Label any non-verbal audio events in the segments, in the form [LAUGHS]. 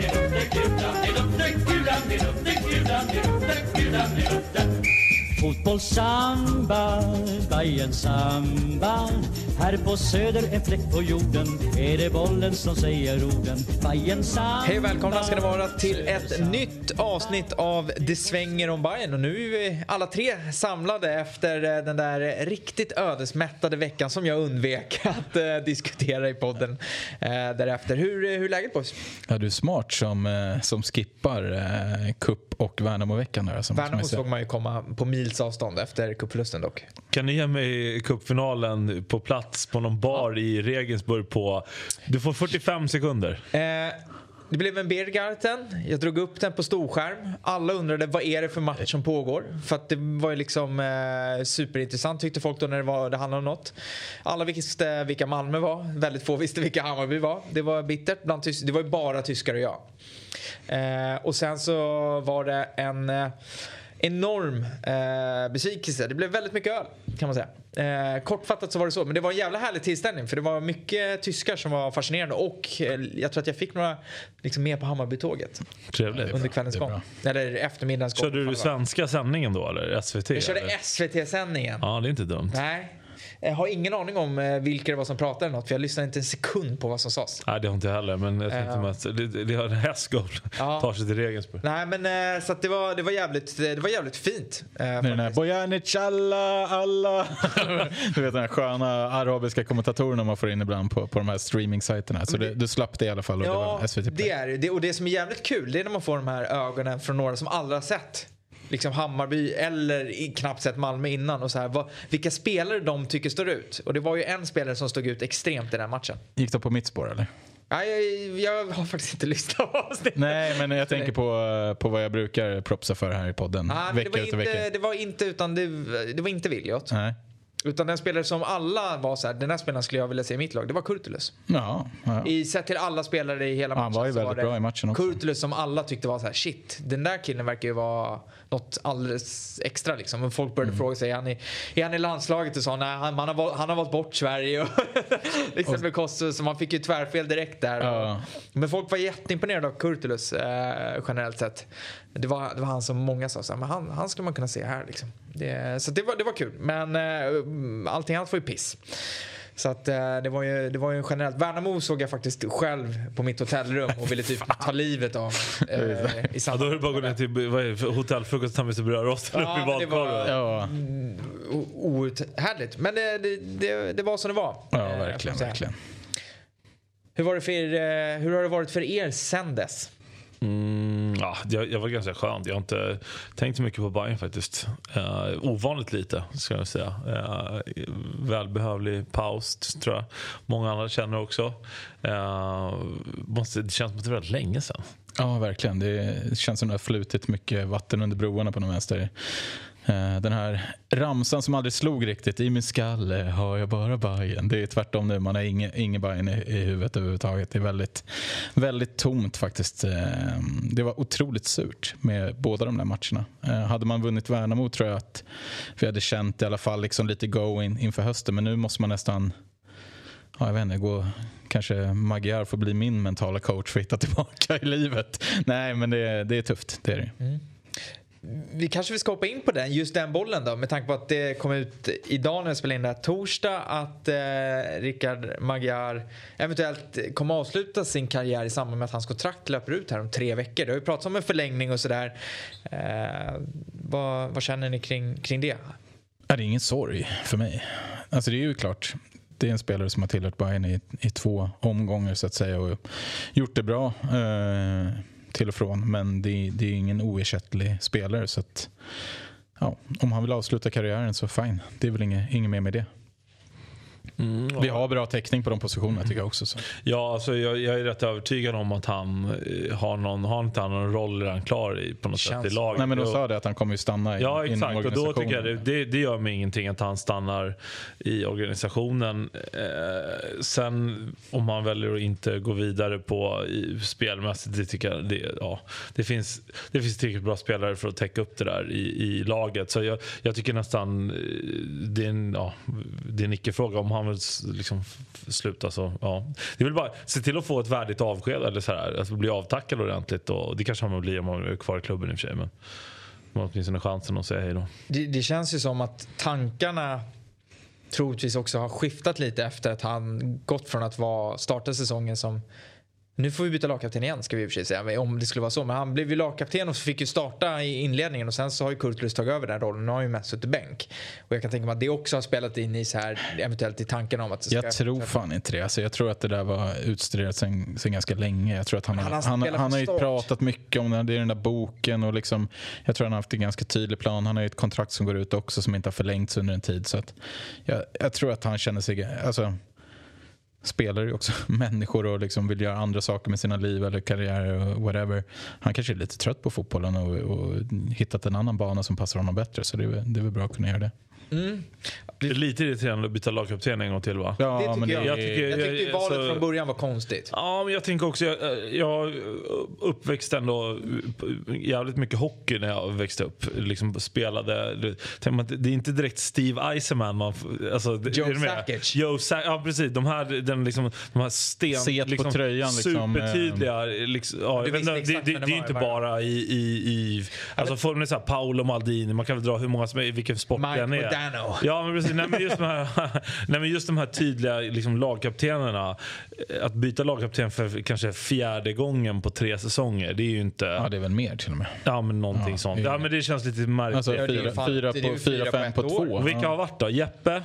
down, they up, they give down, they up, they you. down, they up, they give down, they up, they give down, they up, they samba, Bajen samba Här på söder, en fläck på jorden Är det bollen som säger orden Bajen samba Hej och välkomna ska ni vara till ett nytt avsnitt av Det svänger om Bayern och nu är vi alla tre samlade efter eh, den där riktigt ödesmättade veckan som jag undvek [LAUGHS] att uh, diskutera i podden uh, därefter. Hur, hur är läget boys? Ja, du är smart som, som skippar uh, cup och Värnamo-veckan. Värnamo såg man ju komma på mils avstånd efter cupförlusten dock. Kan ni ge mig cupfinalen på plats på någon bar ja. i Regensburg på... Du får 45 sekunder. Eh, det blev en Birgarten. Jag drog upp den på storskärm. Alla undrade vad är det för match som pågår. För att det var ju liksom eh, superintressant tyckte folk då när det, var, det handlade om något. Alla visste vilka Malmö var. Väldigt få visste vilka Hammarby var. Det var bittert. Bland tys- det var ju bara tyskar och jag. Eh, och sen så var det en eh, enorm eh, besvikelse. Det blev väldigt mycket öl kan man säga. Eh, kortfattat så var det så. Men det var en jävla härlig tillställning för det var mycket tyskar som var fascinerande och eh, jag tror att jag fick några liksom, med på Hammarbytåget. Trevligt. Under kvällens gång. Eller eftermiddagens gång. Körde du svenska sändningen då eller SVT? Jag körde SVT-sändningen. Ja, det är inte dumt. Nej. Jag har ingen aning om eh, vilka det var som pratade eller något för jag lyssnade inte en sekund på vad som sades. Nej det har inte jag heller men jag tänkte uh. att det, det har en hästgård ja. tar sig till Regensburg. Nej men eh, så att det var, det var jävligt, det var jävligt fint. Eh, den här Bojanic alla, alla. [LAUGHS] du vet den här sköna arabiska kommentatorerna man får in ibland på, på de här streaming-sajterna. Så det, du slapp det i alla fall och ja, det var SVT det är det. Och det som är jävligt kul det är när man får de här ögonen från några som aldrig har sett liksom Hammarby eller knappt sett Malmö innan. Och så här, vad, vilka spelare de tycker står ut. Och det var ju en spelare som stod ut extremt i den matchen. Gick du på mitt spår eller? Nej, jag, jag har faktiskt inte [LAUGHS] lyssnat på avsnittet. Nej, men jag tänker på, på vad jag brukar propsa för här i podden. Ah, vecka det, var inte, vecka. det var inte utan det, det var inte Williot. Nej. Utan den spelare som alla var så här, den här spelaren skulle jag vilja se i mitt lag, det var Kurtulus. Ja, ja. I, sett till alla spelare i hela matchen. Han var ju väldigt var bra i matchen också. Kurtulus som alla tyckte var så här, shit, den där killen verkar ju vara något alldeles extra liksom. Och folk började mm. fråga sig, är han, i, är han i landslaget? Och så, nej, han, han, har, han har valt bort Sverige. [LAUGHS] liksom och, Kosovo, så man fick ju tvärfel direkt där. Ja. Men folk var jätteimponerade av Kurtulus eh, generellt sett. Det var, det var han som många sa, så här, men han, han skulle man kunna se här liksom. Det, så det var, det var kul. Men eh, allting annat var ju piss. Så att eh, det var ju, det var ju generellt. Värnamo såg jag faktiskt själv på mitt hotellrum och ville typ ta livet av [LAUGHS] eh, i ja, Då är det bara att gå ner till hotellfrukost och ta med sig brödrosten ja, upp i badkaret. Ja. Outhärdligt. Men det, det, det, det, var som det var. Ja, verkligen. verkligen. Hur, var det för, hur har det varit för er sen dess? Mm, ja, jag, jag var ganska skönt. Jag har inte tänkt så mycket på Bayern faktiskt. Uh, ovanligt lite ska jag säga. Uh, välbehövlig paus tror jag. Många andra känner också. Uh, måste, det känns som att det var väldigt länge sedan. Ja, verkligen. Det känns som att det har flutit mycket vatten under broarna på något vänster. Eh, den här ramsan som aldrig slog riktigt. I min skalle har jag bara Bajen. Det är tvärtom nu. Man har inget ingen Bajen i, i huvudet överhuvudtaget. Det är väldigt, väldigt tomt faktiskt. Eh, det var otroligt surt med båda de där matcherna. Eh, hade man vunnit Värnamo tror jag att vi hade känt i alla fall liksom lite go in, inför hösten. Men nu måste man nästan ja, jag vet inte, gå, kanske Magyar får bli min mentala coach för att hitta tillbaka i livet. Nej, men det, det är tufft. Det är det. Mm. Vi kanske ska hoppa in på den, just den bollen då med tanke på att det kom ut idag när vi spelade in det här torsdag att eh, Rickard Magyar eventuellt kommer avsluta sin karriär i samband med att hans kontrakt löper ut här om tre veckor. Det har ju pratats om en förlängning och sådär. Eh, vad, vad, känner ni kring, kring det? Det är ingen sorg för mig. Alltså det är ju klart, det är en spelare som har tillhört Bayern i, i två omgångar så att säga och gjort det bra. Eh, till och från. Men det, det är ingen oersättlig spelare. Så att, ja, om han vill avsluta karriären så fine. Det är väl inget, inget mer med det. Mm, Vi har bra täckning på de positionerna tycker jag också. Så. Ja, alltså jag, jag, är rätt övertygad om att han eh, har någon, har inte han någon roll redan klar i, på något Känns. sätt i laget. Nej men de sa det att han kommer ju stanna i, ja, exakt, och då tycker jag det, det, det, gör mig ingenting att han stannar i organisationen. Eh, sen om han väljer att inte gå vidare på i, spelmässigt, det tycker jag det, ja, det finns det finns tillräckligt bra spelare för att täcka upp det där i, i laget. Så jag, jag tycker nästan eh, det är en, ja, det är en icke-fråga om han kommer liksom sluta så. Ja. Det är väl bara se till att få ett värdigt avsked eller så här, att bli avtackad ordentligt. Och det kanske man blir om man är kvar i klubben i och för sig. Men man har åtminstone chansen att säga hej då. Det, det känns ju som att tankarna troligtvis också har skiftat lite efter att han gått från att vara, starta säsongen som nu får vi byta lagkapten igen ska vi i och för sig säga om det skulle vara så. Men han blev ju lagkapten och fick ju starta i inledningen och sen så har ju Kurtulus tagit över den rollen. Nu har ju mest suttit bänk. Och jag kan tänka mig att det också har spelat in i så här eventuellt i tanken om att ska Jag tror fan inte det. Alltså jag tror att det där var utstuderat sen, sen ganska länge. Jag tror att han, Han har, han, han, har ju pratat mycket om det. Det är den där boken och liksom, jag tror han har haft en ganska tydlig plan. Han har ju ett kontrakt som går ut också som inte har förlängts under en tid. Så att jag, jag tror att han känner sig... Alltså, spelare är ju också [LAUGHS] människor och liksom vill göra andra saker med sina liv eller karriärer och whatever. Han kanske är lite trött på fotbollen och, och hittat en annan bana som passar honom bättre. Så det är, det är väl bra att kunna göra det. Det är lite irriterande att byta lagkapten en gång till va? Det tycker men jag. Jag tycker- Jag tyckte ju jag- valet så- från början var konstigt. Ja, men jag tänker också, jag, jag uppväxt ändå jävligt mycket hockey när jag växte upp. Liksom spelade, tänk man, att det är inte direkt Steve Eisenman man alltså, det- Joe är? Sakic. Joe Sa- ja precis, de här, den, liksom, de här sten, Set på liksom, tröjan, liksom, supertydliga. Liksom, ja, Du visste det, det, det det är var, inte bara i, i, i alltså formen är så här, Paolo Maldini, man kan väl dra hur många som är, vilken sport Mike den är. Modano. Ja men precis, nej, men just de här, [LAUGHS] nej, men just de här tydliga liksom, lagkaptenerna. Att byta lagkapten för kanske fjärde gången på tre säsonger, det är ju inte... Ja, det är väl mer till och med. Ja men någonting Ja, sånt. Ja men det känns lite märkligt. Alltså fyra, fyra, på, fyra, fyra på fem på år. två. och vilka har varit då? Jeppe?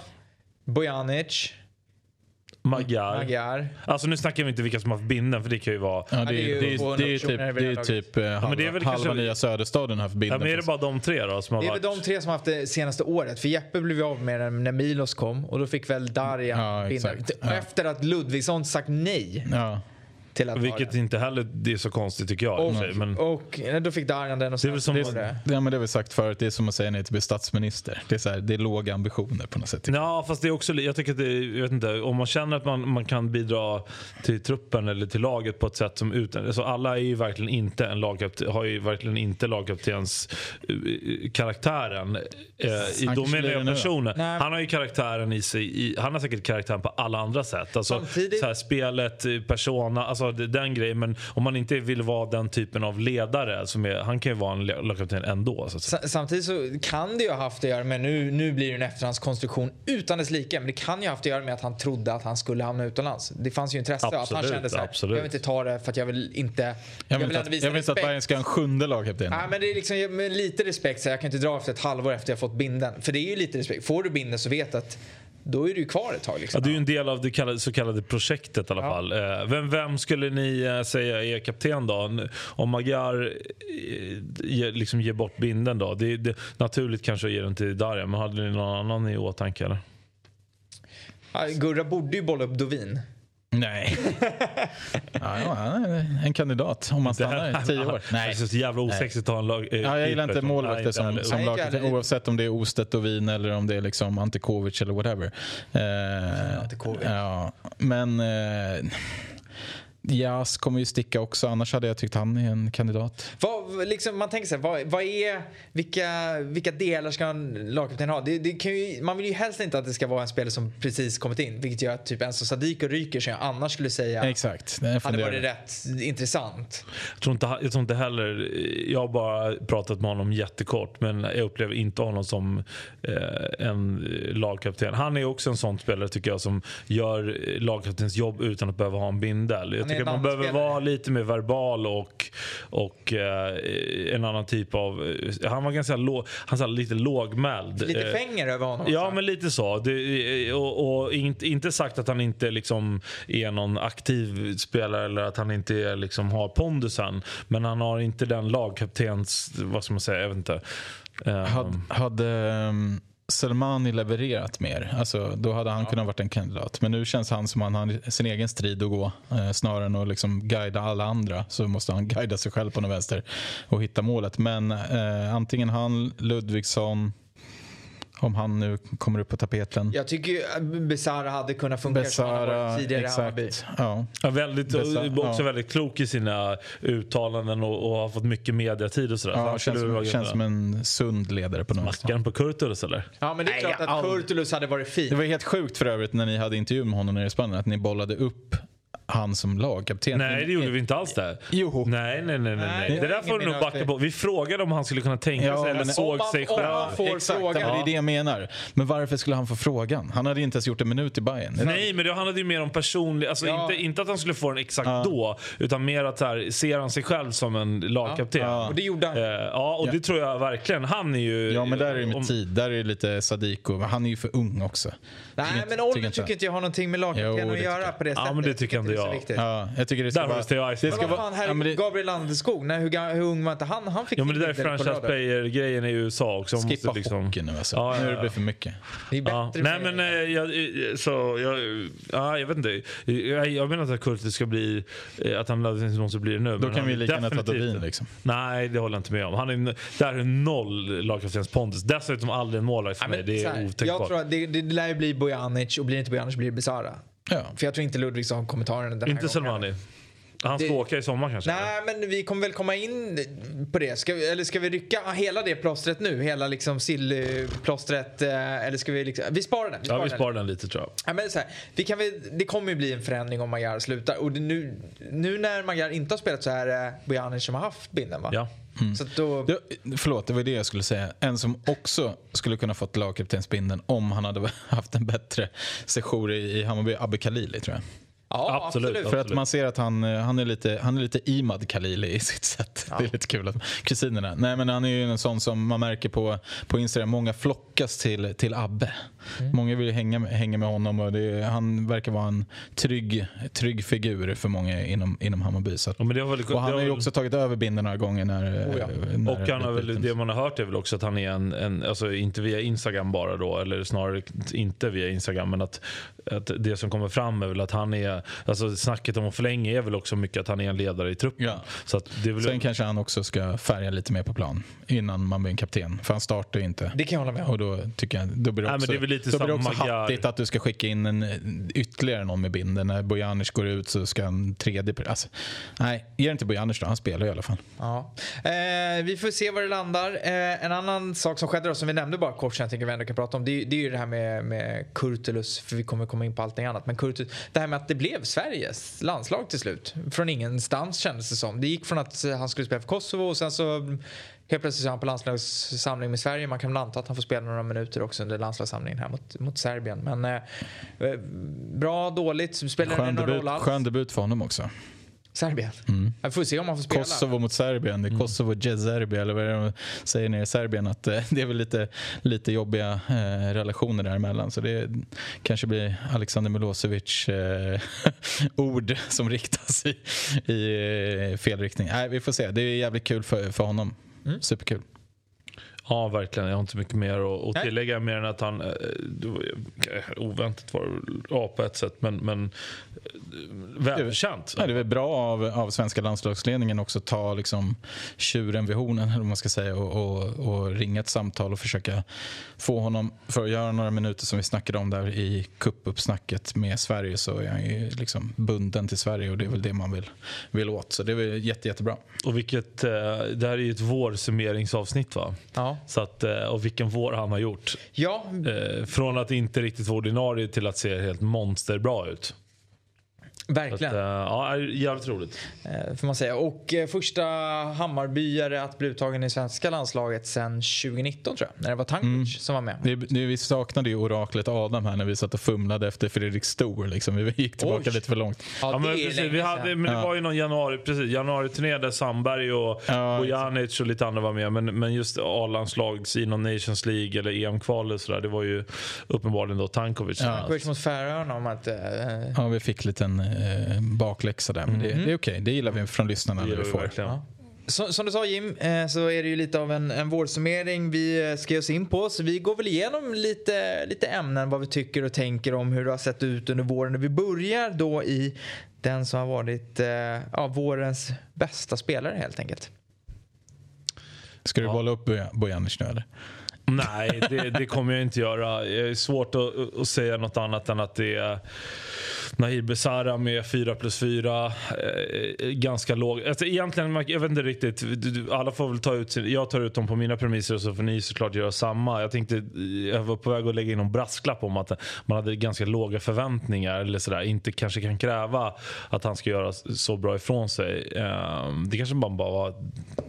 Bojanic, Magyar? Magyar. Alltså nu snackar vi inte vilka som har haft binden för det kan ju vara... Ja, det, det är ju är, det, är, 200 det är typ, det är typ eh, halva, men det är väl halva kanske- nya Söderstaden har haft Ja, bilden. men är det bara de tre då som har Det är väl varit? de tre som har haft det senaste året. För Jeppe blev ju av med den när Milos kom och då fick väl Darja Ja, Ja. Efter att Ludvigsson sagt nej Ja. Till att ha Vilket den. inte heller det är så konstigt tycker jag. och sig, men... Och då fick Darjan den och Det är sen som- var det. Ja, men det har vi sagt förut, det är som att säga nej till att bli statsminister. Det är, så här, det är låga ambitioner på något sätt. Ja, fast det är också, jag tycker att det är, jag vet inte, om man känner att man, man kan bidra till truppen eller till laget på ett sätt som utan, alltså alla är ju verkligen inte en lagkapten, har ju verkligen inte lagkaptens uh, karaktären. Uh, i, då menar det jag personen. Han har ju karaktären i sig, i, han har säkert karaktären på alla andra sätt. Alltså, Samtidigt- så här, spelet, eh, persona, alltså det- den grejen. Men om man inte vill vara den typen av ledare, som är, han kan ju vara en lagkapten ändå. Så att säga. Sa- Samtidigt så kan det ju ha haft att göra med, nu, nu blir det en efterhandskonstruktion utan dess like, men det kan ju ha haft att göra med att han trodde att han skulle hamna utomlands. Det fanns ju intresse att han Absolut, kände så här, absolut. jag vill inte ta det för att jag vill inte, jag Jag vill ändå att, jag vill inte att. Bayern ska ha en sjunde lagkapten. Nej, men det är liksom med lite respekt så jag kan inte dra efter ett halvår efter jag fått binden. För det är ju lite respekt. Får du binden så vet att då är du kvar ett tag. Liksom. Ja, du är ju en del av det så kallade projektet i alla Ja. fall. Eh, Vem, vem skulle ni eh, säga är kapten då? Om Magyar eh, ge, liksom ger bort binden då? Det är det, naturligt kanske att ge den till Darja, men hade ni någon annan i åtanke eller? Gurra borde ju bolla upp Dovin. Nej. [LAUGHS] ja, ja, en kandidat om man stannar i tio år. Nej. Det är så jävla osexigt att ha en lag... eh, Ja, jag gillar inte målvakter Nej, som, som Nej, lagkapten oavsett om det är Ostedt och Wien eller om det är liksom Antikovic eller whatever. Eh, Antikovic. ja, men eh, Jas kommer ju sticka också, annars hade jag tyckt han är en kandidat. Vad, liksom, man tänker sig, vad, vad är, vilka, vilka delar ska en lagkapten ha? Det, det kan ju, man vill ju helst inte att det ska vara en spelare som precis kommit in. Vilket gör att typ Enzo Sadiku ryker som jag annars skulle säga Exakt. det hade varit rätt intressant. Jag tror, inte, jag tror inte heller... Jag har bara pratat med honom jättekort men jag upplever inte honom som eh, en lagkapten. Han är också en sån spelare tycker jag som gör lagkaptens jobb utan att behöva ha en bindel. Tycker att man behöver vara lite mer verbal och, och eh, en annan typ av... Han var ganska låg, han sa lite lågmäld. Lite Eh, fänger över honom Ja, men lite så. Det, och och inte, inte sagt att han inte liksom är någon aktiv spelare eller att han inte är, liksom, har pondusen. Men han har inte den lagkaptens... Vad ska man säga? Jag vet inte. Eh, Hade, hade um, Selmani levererat mer, alltså, då hade han kunnat varit en kandidat. Men nu känns han som att han har sin egen strid att gå. Eh, snarare än att liksom guida alla andra så måste han [LAUGHS] guida sig själv på något vänster och hitta målet. Men eh, antingen han, Ludvigsson, Om han nu kommer upp på tapeten. Jag tycker ju att Besara hade kunnat funka som han har Besara, varit tidigare i Hammarby. exakt. Ja. Ja, väldigt, Dessa- också ja. väldigt klok i sina uttalanden och, och har fått mycket mediatid och sådär. Så Ja, han skulle känns, som, känns som en sund ledare på något Mackaren på Kurtulus eller? Ja men det är Nej, klart att aldrig. Kurtulus hade varit fin. Det var helt sjukt för övrigt när ni hade intervju med honom nere i Spanien att ni bollade upp han som lagkapten. Nej, det gjorde vi inte alls det. Jo. Nej, nej, nej. nej, Nej, det där får du nog backa på. Vi frågade om han skulle kunna tänka Ja, sig eller såg man- sig om själv. får Exakt, frågan. ja, det är det jag menar. Men varför skulle han få frågan? Han hade inte ens gjort en minut i Bayern. Nej, men det handlade ju mer om personlig... Alltså Ja. inte, inte att han skulle få den exakt då, utan mer att här, ser han sig själv som en lagkapten? Ja. Ja. Och det gjorde han. ja, och Ja. det tror jag verkligen. Han är ju... Ja, men där är det med om- tid. Där är det lite Sadiko. Han är ju för ung också. Nej Tycker inte- men ålder tycker inte. inte jag har någonting med lagkapten att göra jag. på det Ja, sättet. men det tycker inte är så jag. viktigt. Ja, jag tycker det ska Där har vara... det Men ska vad fan, herre, ja, men det, Gabriel Landeskog, när, hur, hur ung var inte han? Han fick Ja, men det där är franchise player-grejen i USA också. Man skippa måste liksom... hockey nu alltså. Ja, ja, Nu är det för mycket. Det är bättre Ja. Nej men eh, jag, eh, så, jag, ja, jag vet inte. Jag, jag menar inte att Kurtis ska bli, eh, att han måste bli det nu. Då kan vi lika gärna ta Dovin liksom. Nej, det håller jag inte med om. Han är, där är noll lagkaptens pondus. Dessutom aldrig en målvakt för Ja, mig. Det är här, jag otänkbart. tror att det, det lär ju bli Bojanic och blir det inte Bojanic blir det Besara. Ja. För jag tror inte Ludvigsson har kommentaren den här Inte gången. Selmani. Han ska Det- åka i sommar kanske? Nej men vi kommer väl komma in på det. Ska vi, eller ska vi rycka hela det plåstret nu? Hela liksom sillplåstret? eh, Eller ska vi liksom... Vi sparar den. Vi Ja, sparar vi den. sparar den lite tror jag. Ja, men så här, vi kan väl, det kommer ju bli en förändring om Magyar slutar. Och nu, nu när Magyar inte har spelat så är det Bojanic som har haft binden va? Ja. Så att då, Ja, förlåt, det var det jag skulle säga. En som också skulle kunna fått lagkaptensbindeln om han hade [LAUGHS] haft en bättre sejour i, i Hammarby, Abbe Khalili tror jag. Ja, absolut. absolut. För att man ser att han, eh, han, är, lite, han är lite Imad Khalili i sitt sätt. Det är lite kul. Att, kusinerna. Nej, men han är ju en sån som man märker på, på Instagram. Många flockas till, till Abbe. Många vill hänga, med- hänga med honom och det, han verkar vara en trygg, trygg figur för många inom, inom Hammarby. Så att, Ja, men det har väl, och han har har ju också tagit över binden några gånger när, Oh ja. när Och han har väl, det man har hört är väl också att han är en, en alltså inte via Instagram bara då, eller snarare inte via Instagram, men att, att det som kommer fram är väl att han är, alltså snacket om att förlänga är väl också mycket att han är en ledare i truppen. Ja. Så att det är väl, Sen kanske han också ska färga lite mer på plan innan man blir en kapten. För han startar ju inte. Det kan jag hålla med om. Och då tycker jag, då blir det Nej, också, det är väl lite då blir det samma också hattigt att du ska skicka in en, ytterligare någon med binden. När Bojanic går ut så ska en tredje... Alltså, nej, ge den till Bojanic då. Han spelar i alla fall. Ja. Eh, vi får se var det landar. Eh, en annan sak som skedde då, som vi nämnde bara kort, som jag tänker vi ändå kan prata om, det, är- det är ju det här med, med Kurtulus, för vi kommer komma in på allting annat. Men Kurtulus, det här med att det blev Sveriges landslag till slut. Från ingenstans kändes det som. Det gick från att han skulle spela för Kosovo och sen så helt plötsligt är han på landslagssamling med Sverige. Man kan väl anta att han får spela några minuter också under landslagssamlingen här mot, mot Serbien. Men eh, eh, bra, dåligt, spelar Skön debut, roll alls? skön debut för honom också. Serbien? Jag får se om han får spela. Kosovo mot Serbien. Det är Kosovo Jezerbi eller vad är det de säger nere i Serbien. Att eh, det är väl lite, lite jobbiga eh, relationer däremellan. Så det kanske blir Alexander Milosevic eh, [LAUGHS] ord som riktas i, i fel riktning. Nej, vi får se. Det är jävligt kul för, för honom. Superkul. Ja, verkligen. Jag har inte mycket mer att, Nej. tillägga mer än att han, oväntat var det ja, på ett sätt, men, men välförtjänt. Ja, det är bra av, av svenska landslagsledningen också att ta liksom, tjuren vid hornen eller man ska säga, och, och, och ringa ett samtal och försöka få honom, för att göra några minuter som vi snackade om där i cupuppsnacket med Sverige så är han ju liksom bunden till Sverige och det är väl det man vill, vill åt. Så det är väl jätte, jättebra. Och vilket, eh, det här är ju ett vårsummeringsavsnitt va? Ja. Så att, eh, och vilken vår han har gjort. Ja, Eh, från att inte riktigt vara ordinarie till att se helt monsterbra ut. Så att, verkligen. eh, ja, jävligt roligt. Eh, får man säga. Och eh, första Hammarbyare att bli uttagen i svenska landslaget sen 2019 tror jag. När det var Tankovic som var med. Det, det, vi saknade ju oraklet Adam här när vi satt och fumlade efter Fredrik Stor. Liksom. Vi gick tillbaka Oj. lite för långt. Ja, Ja, men precis, vi hade, men det Ja. var ju någon januari, precis, januari-turné där Sandberg och Ja, Bojanic och lite andra var med. Men, men just A-landslags i någon Nations League eller EM-kval och sådär, det var ju uppenbarligen då Tankovic. Ja. Tankovic mot Färöarna om att... Eh, Ja, vi fick lite en eh, bakläxa där. Men det, det är okej. Det gillar vi från lyssnarna Det när gör vi får. verkligen. ja. som, som du sa Jim, eh, så är det ju lite av en, en vårsummering vi eh, ska ge oss in på. Så vi går väl igenom lite, lite ämnen, vad vi tycker och tänker om hur det har sett ut under våren. Vi börjar då i den som har varit eh, ja, vårens bästa spelare helt enkelt. Ska du Ja. bolla upp Boja- Bojanic nu eller? Nej, det, det, kommer jag inte göra. Det är svårt att, att, säga något annat än att det är Nahir Besara med 4 plus 4. Eh, ganska låg. Alltså, egentligen, jag vet inte riktigt. Alla får väl ta ut sin, Jag tar ut dem på mina premisser och så får ni såklart göra samma. Jag tänkte, jag var på väg att lägga in en brasklapp om att man hade ganska låga förväntningar. Eller sådär. Inte kanske kan kräva att han ska göra så bra ifrån sig. Eh, det kanske man bara var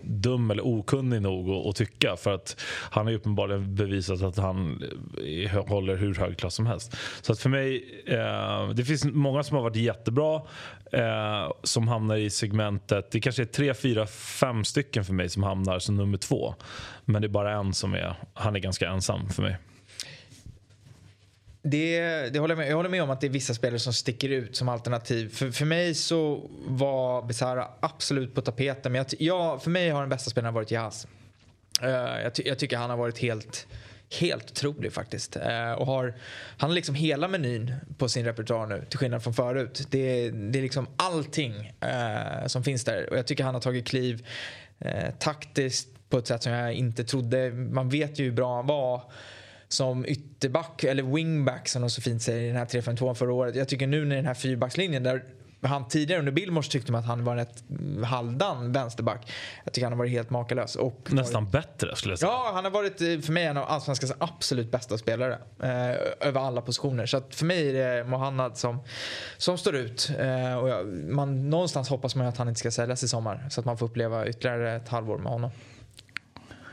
dum eller okunnig nog att, att tycka. För att han har ju uppenbarligen bevisat att han eh, håller hur hög klass som helst. Så att för mig, eh, det finns många som har varit jättebra eh, som hamnar i segmentet. Det kanske är tre, fyra, fem stycken för mig som hamnar som nummer två. Men det är bara en som är, han är ganska ensam för mig. Det, det håller jag, med. jag håller med om att det är vissa spelare som sticker ut som alternativ. För, för mig så var Besara absolut på tapeten. Men jag, jag, för mig har den bästa spelaren varit Jahas. Uh, eh, jag, ty, jag, tycker han har varit helt, helt otrolig faktiskt. Eh, och har, han har liksom hela menyn på sin repertoar nu till skillnad från förut. Det, det är liksom allting eh, som finns där. Och jag tycker han har tagit kliv eh, taktiskt på ett sätt som jag inte trodde. Man vet ju hur bra han var som ytterback, eller wingback som de så fint säger i den här 3-5-2 förra året. Jag tycker nu när den här fyrbackslinjen där han tidigare under Billmors tyckte man att han var rätt halvdan vänsterback. Jag tycker han har varit helt makalös. Och Nästan varit... bättre skulle jag säga. Ja, han har varit eh, för mig en av allsvenskans absolut bästa spelare. Eh, över alla positioner. Så att för mig är det Mohannad som, som står ut. Eh, och jag, man, någonstans hoppas man att han inte ska säljas i sommar. Så att man får uppleva ytterligare ett halvår med honom.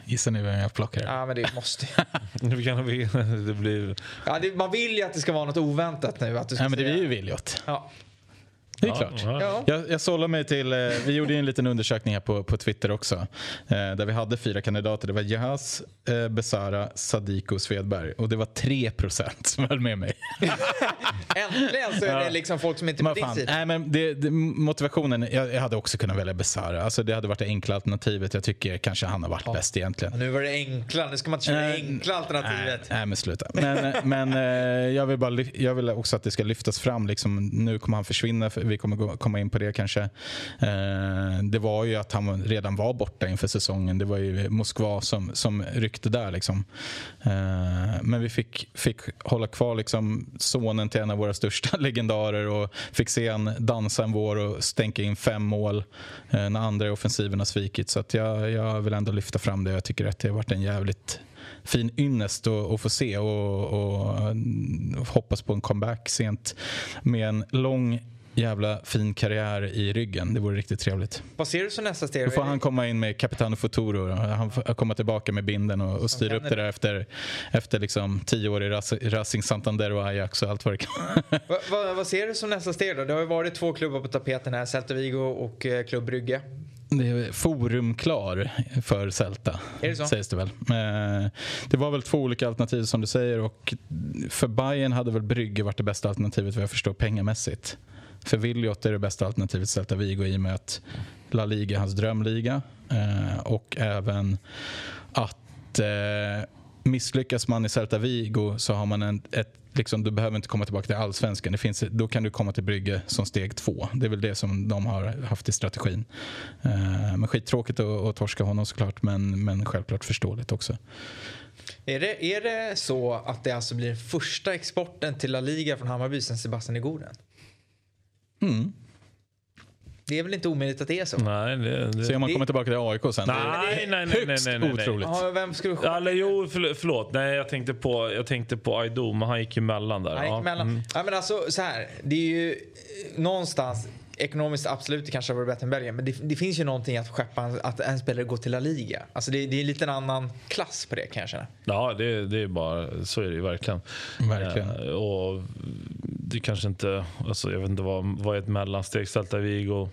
Gissar ni vem jag plockar? Ja, men det måste [LAUGHS] det blir... ja, det, Man vill ju att det ska vara något oväntat nu. Att du ska ja, men det blir ju Viljot. Ja. Det är klart. Ja. Jag, jag sållar mig till, eh, vi gjorde en liten undersökning här på, på Twitter också. Eh, där vi hade fyra kandidater. Det var Jahas, eh, Besara, Sadiko och Svedberg. Och det var 3 procent som höll med mig. [LAUGHS] Äntligen så är det liksom folk som inte är på din sida. Nej, men det, det, motivationen, jag, jag, hade också kunnat välja Besara. Alltså, det hade varit det enkla alternativet. Jag tycker kanske han har varit ja. bäst egentligen. nu var det enkla, nu ska man inte köra det enkla alternativet. Nej, nej men sluta. Men, men jag, vill bara, jag vill också att det ska lyftas fram. Liksom, nu kommer han försvinna vi kommer komma in på det kanske. Eh, det var ju att han redan var borta inför säsongen. Det var ju Moskva som, som ryckte där. Liksom. Eh, men vi fick, fick hålla kvar liksom sonen till en av våra största [LAUGHS] legendarer och fick se han dansa en vår och stänka in fem mål eh, när andra i offensiven har svikit. Så att jag, jag vill ändå lyfta fram det. Jag tycker att det har varit en jävligt fin ynnest att, få se och, och, hoppas på en comeback sent med en lång jävla fin karriär i ryggen. Det vore riktigt trevligt. Vad ser du som nästa steg? Då får han komma in med Capitano Futuro. Han får komma tillbaka med binden och, och styra upp det där efter, efter liksom tio år i Racing Santander och Ajax och allt vad det kan. vad, [LAUGHS] vad, vad ser du som nästa steg då? Det har ju varit två klubbar på tapeten här, Celta Vigo och eh, Klubb Brygge. Det är forumklar för Celta, det sägs det väl. Eh, det var väl två olika alternativ som du säger och för Bayern hade väl Brygge varit det bästa alternativet vad jag förstår pengamässigt. För Williot är det bästa alternativet Celta Vigo i och med att La Liga är hans drömliga. Eh, och även att eh, misslyckas man i Celta Vigo så har man en, ett Liksom, du behöver inte komma tillbaka till allsvenskan. Det finns, då kan du komma till Brygge som steg två. Det är väl det som de har haft i strategin. Eh, men skittråkigt att, att torska honom såklart, men, men självklart förståeligt också. Är det, är det så att det alltså blir första exporten till La Liga från Hammarby sen Sebastian Igoren? Mm. Det är väl inte omöjligt att det är så? Nej, det, det, Se om man kommer tillbaka till AIK sen. Nej, nej, nej, nej, nej, nej, otroligt. Ja, vem skulle ja, eller, jo, förlåt. Nej, jag tänkte på, jag tänkte på Aido, men han gick ju mellan där. Han gick emellan. Mm. Ja, men alltså, så här, det är ju någonstans Ekonomiskt absolut, det kanske har varit bättre än Belgien. Men det, det, finns ju någonting att skeppa att en spelare går till La Liga. Alltså det, det är en liten annan klass på det kan jag känna. Ja, det, det är bara, så är det ju verkligen. Verkligen. Eh, och det kanske inte, alltså jag vet inte vad, vad är ett mellansteg? Celta Vigo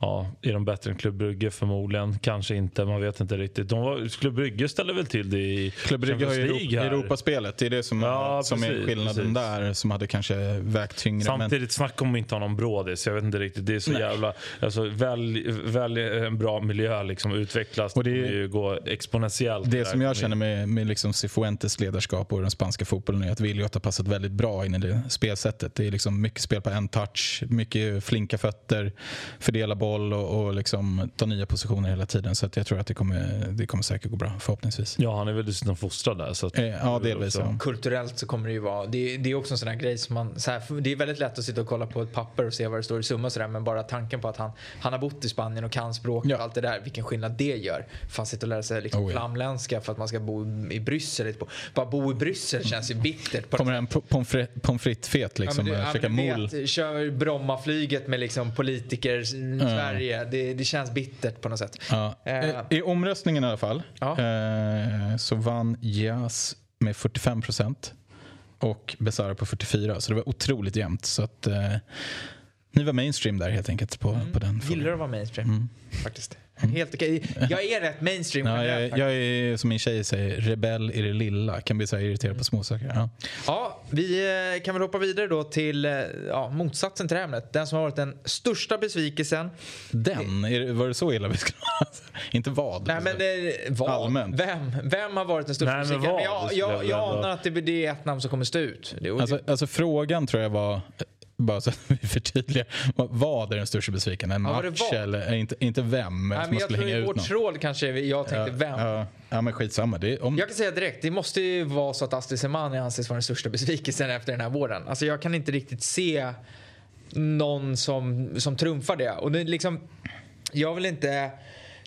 Ja, är de bättre än Klubb Brygge? Förmodligen. Kanske inte. Man vet inte riktigt. De var, Klubb Brygge ställer väl till det i Klubb Brygge har ju Europaspelet. Det är det som, ja, som precis, är skillnaden precis. där. Som hade kanske vägt tyngre. Samtidigt, men... snacka om inte ha någon brådis. Jag vet inte riktigt. Det är så Nej. jävla... Alltså, välj, välj en bra miljö. Liksom, utvecklas. Och det är ju gå exponentiellt. Det som jag känner med, med liksom Cifuentes ledarskap och den spanska fotbollen är att Williot har passat väldigt bra in i det spelsättet. Det är liksom mycket spel på en touch. Mycket flinka fötter. Fördela boll boll och, och liksom ta nya positioner hela tiden. Så att jag tror att det kommer, det kommer säkert gå bra förhoppningsvis. Ja, han är väl dessutom fostrad där. Så att, Eh, ja, delvis. Ja. Kulturellt så kommer det ju vara, det, det är också en sån här grej som man, så här, det är väldigt lätt att sitta och kolla på ett papper och se vad det står i summa och sådär men bara tanken på att han, han har bott i Spanien och kan språket Ja. och allt det där, vilken skillnad det gör. Fan sitta och lära sig liksom Oh, ja. flamländska för att man ska bo i Bryssel. lite på- Bara bo i Bryssel känns ju bittert. På Kommer en po- pommes frites- pommes frites-fet liksom, men du- men du mol. vet, Kör Brommaflyget med liksom politiker Sverige. Det, det känns bittert på något sätt. Ja. Eh. I- I omröstningen i alla fall Ja. eh, så vann Jas med 45 procent och Besara på 44 så det var otroligt jämnt. Så att, eh, ni var mainstream där helt enkelt på, på den Gillar frågan. att vara mainstream faktiskt. Helt okej. Jag är rätt mainstream Ja, generellt jag, jag är som min tjej säger, rebell i det lilla. Kan bli så här irriterad på småsaker. Ja. Ja, vi eh, kan väl hoppa vidare då till eh, ja, motsatsen till det här ämnet. Den som har varit den största besvikelsen. Den, är det, var det så illa vi skulle [LAUGHS] Inte vad. Nej men eh, vad? Allmänt. Vem? Vem har varit den största Nej, men besvikelsen? vad? Jag, Det jag, jag jag anar att det, det är ett namn som kommer stå ut. Det, Alltså, alltså frågan tror jag var, bara så att [LAUGHS] vi förtydligar, vad- är den största besvikelsen? En Ja, match vad? eller inte, inte vem? Nej, men jag tror i vårt någon. tråd kanske jag tänkte vem. Ja, ja, men skitsamma. Det om, Jag kan säga direkt, det måste ju vara så att Astrid Semani anses vara den största besvikelsen efter den här våren. Alltså jag kan inte riktigt se någon som, som trumfar det. Och det är liksom, jag vill inte...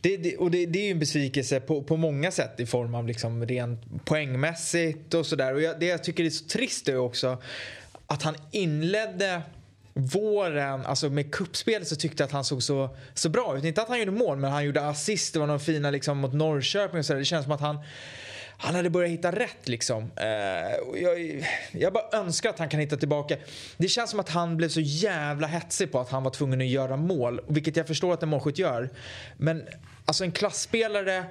Det, det, och det, det är ju en besvikelse på, på många sätt i form av liksom rent poängmässigt och sådär. Och jag, det jag tycker är så trist är också att han inledde våren, alltså med kuppspelet så tyckte jag att han såg så, så bra ut. Inte att han gjorde mål, men han gjorde assist. Det var några fina liksom mot Norrköping och sådär. Det känns som att han han hade börjat hitta rätt liksom. Eh, jag, jag bara önskar att han kan hitta tillbaka. Det känns som att han blev så jävla hetsig på att han var tvungen att göra mål. Vilket jag förstår att en målskytt gör. Men alltså en klassspelare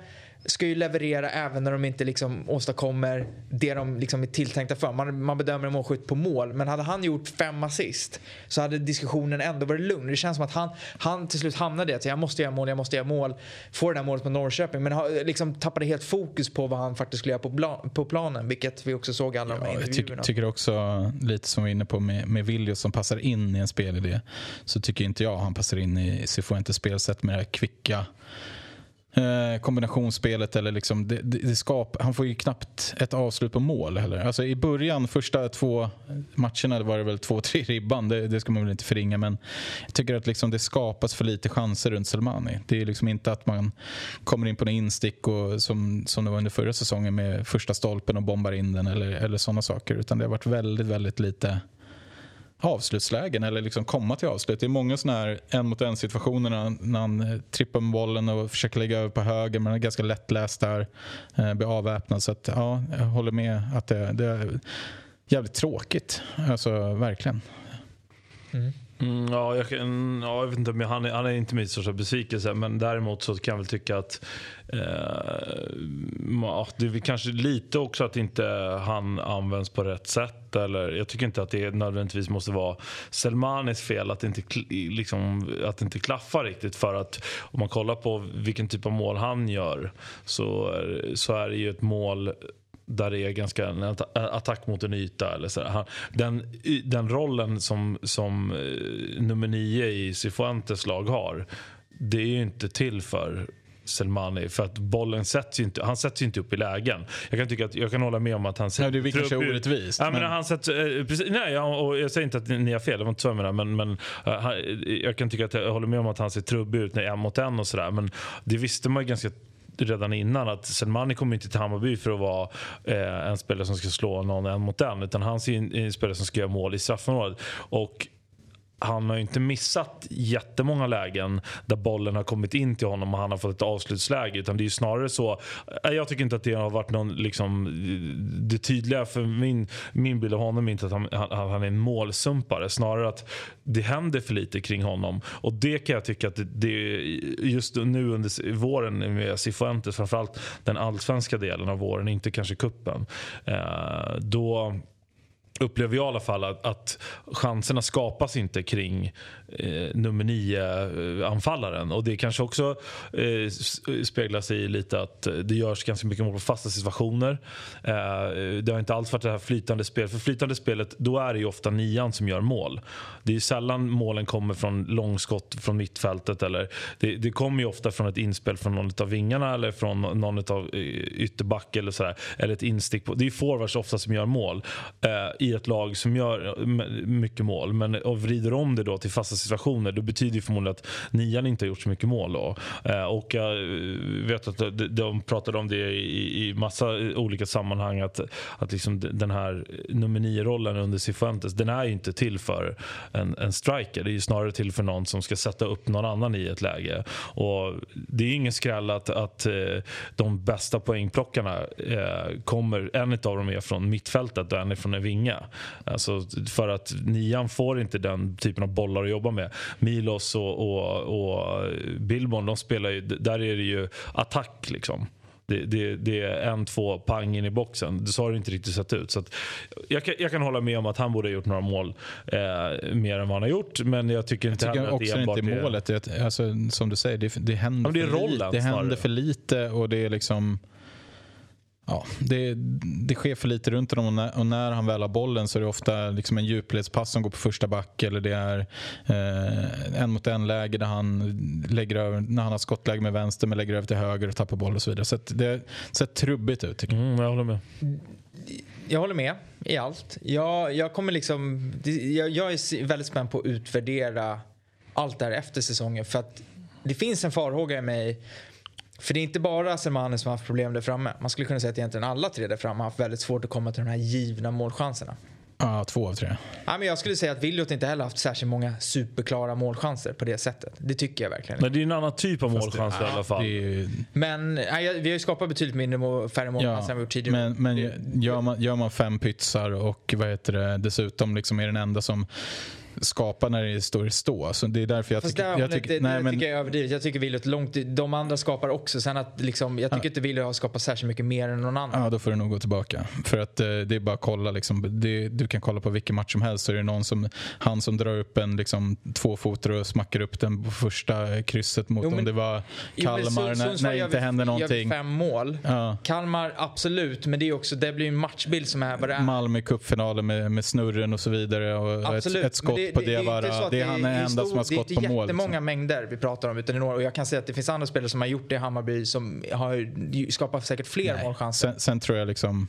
ska ju leverera även när de inte liksom åstadkommer det de liksom är tilltänkta för. Man, man bedömer en målskytt på mål. Men hade han gjort fem assist så hade diskussionen ändå varit lugn. Det känns som att han, han till slut hamnade i att jag måste göra mål, jag måste göra mål. Får det där målet på Norrköping. Men liksom tappade helt fokus på vad han faktiskt skulle göra på, bla, på planen. Vilket vi också såg alla de här Ja, jag ty intervjuerna. tycker också, lite som vi var inne på med, med Viljos som passar in i en spelidé, så tycker inte jag han passar in i Cifuentes spelsätt med det här kvicka eh, kombinationsspelet. Eller liksom, det, det, det skap, han får ju knappt ett avslut på mål heller. Alltså I början, första två matcherna var det väl två, tre ribban. Det, det ska man väl inte förringa. Men jag tycker att liksom det skapas för lite chanser runt Selmani. Det är liksom inte att man kommer in på en instick och, som, som det var under förra säsongen med första stolpen och bombar in den eller, eller sådana saker. Utan det har varit väldigt, väldigt lite avslutslägen eller liksom komma till avslut. Det är många sådana här en mot en situationer när han, eh, trippar med bollen och försöker lägga över på höger men han är ganska lättläst där. Eh, blir avväpnad. Så att, ja, jag håller med att det, det är jävligt tråkigt. Alltså verkligen. Mm, Mm, ja, jag, kan, mm, ja, jag vet inte, men han, är, han är inte min största besvikelse. Men däremot så kan jag väl tycka att eh, det är väl kanske lite också att inte han används på rätt sätt. Eller, jag tycker inte att det nödvändigtvis måste vara Selmanis fel att det, inte, liksom, att det inte klaffar riktigt. För att om man kollar på vilken typ av mål han gör så, så är det ju ett mål där det är ganska en atta- attack mot en yta. Eller så. Han, den, den rollen som, som eh, nummer nio i Cifuentes lag har, det är ju inte till för Selmani för att bollen sätts inte, han sätts ju inte upp i lägen. Jag kan, tycka att, jag kan hålla med om att han Nej, det sätter kanske orättvist, Ja, men han sätts, eh, precis, nej, ja, och jag säger inte att ni har fel, det var inte så jag menade, men, men eh, jag kan tycka att jag håller med om att han ser trubbig ut när en mot en och sådär. Men det visste man ju ganska redan innan att Selmani kommer inte till Hammarby för att vara eh, en spelare som ska slå någon en mot en. Utan han är en, en spelare som ska göra mål i straffområdet. Och han har ju inte missat jättemånga lägen där bollen har kommit in till honom och han har fått ett avslutsläge. Utan det är ju snarare så. Jag tycker inte att det har varit någon, liksom, det tydliga för min, min bild av honom är inte att han, han, han är en målsumpare. Snarare att det händer för lite kring honom. Och det kan jag tycka att det, det just nu under våren med Cifuentes, framförallt den allsvenska delen av våren, inte kanske kuppen. Eh, då upplever jag i alla fall att, att chanserna skapas inte kring eh, nummer nio eh, anfallaren. Och det kanske också eh, sig i lite att eh, det görs ganska mycket mål på fasta situationer. Eh, det har inte alls varit det här flytande spelet. För flytande spelet, då är det ju ofta nian som gör mål. Det är sällan målen kommer från långskott från mittfältet. Eller det, det kommer ju ofta från ett inspel från någon av vingarna eller från någon av eh, ytterback eller sådär. Eller ett instick. På, det är forwards ofta som gör mål. Eh, i ett lag som gör eh, mycket mål men eh, och vrider om det då till fasta situationer då betyder det förmodligen att nian inte har gjort så mycket mål. Då. Eh, och jag eh, vet att de pratade om det i, i massa olika sammanhang att, att liksom den här nummer nio-rollen under Cifuentes den är ju inte till för en, en striker. Det är snarare till för någon som ska sätta upp någon annan i ett läge. Och det är ingen skräll att, att de bästa poängplockarna eh, kommer, en av dem är från mittfältet och en är från en vinge. Alltså, för att nian får inte den typen av bollar att jobba med. Milos och, och, och Billborn, de spelar ju, där är det ju attack. liksom. Det, det, det, är en, två pang in i boxen. Så har det inte riktigt sett ut. Så jag, kan, jag kan hålla med om att han borde ha gjort några mål eh, mer än vad han har gjort. Men jag tycker inte jag tycker att det enbart inte målet. Det, alltså, som du säger, det, det händer, det är rollen, för, li, det händer för lite. och det är liksom ja, det, det sker för lite runt honom och när, och när, han väl har bollen så är det ofta liksom en djupledspass som går på första back eller det är eh, en mot en läge där han lägger över, när han har skottläge med vänster men lägger över till höger och tappar boll och så vidare. Så det ser trubbigt ut tycker jag. Mm, jag håller med. Jag håller med i allt. Jag, jag kommer liksom, jag, jag är väldigt spänd på att utvärdera allt det här efter säsongen för att det finns en farhåga i mig för det är inte bara Selmani som har haft problem där framme. Man skulle kunna säga att egentligen alla tre där framme har haft väldigt svårt att komma till de här givna målchanserna. Ja, två av tre. Ja, men jag skulle säga att Williot inte heller haft särskilt många superklara målchanser på det sättet. Det tycker jag verkligen. Men det är en annan typ av målchanser i alla fall. Är... Men nej, vi har ju skapat betydligt mindre färre målchanser ja, än vi gjort tidigare. Men, men gör, man, gör man fem pytsar och vad heter det, dessutom liksom är den enda som skapa när det står i stå. Så det är därför jag tycker... Jag tycker, det, nej, det men... tycker jag är överdrivet. Jag tycker Williot långt... De andra skapar också. Sen att liksom, jag tycker ja. inte Williot har skapat särskilt mycket mer än någon annan. Ja, då får du nog gå tillbaka. För att eh, det är bara att kolla. Liksom, det, du kan kolla på vilken match som helst så är det någon som, han som drar upp en liksom, tvåfotare och smackar upp den på första krysset mot jo, men, om det var Kalmar jo, när, när det inte händer någonting. fem mål. Ja. Kalmar absolut, men det, är också, det blir en matchbild som är vad det är. Malmö cupfinalen med, med snurren och så vidare. Och ett, ett, skott det, på Diawara. Det, det är han är enda som har skott på mål. Det är jättemånga liksom. mängder vi pratar om. Utan och jag kan säga att det finns andra spelare som har gjort det i Hammarby som har skapat säkert fler Nej. målchanser. Sen, sen tror jag liksom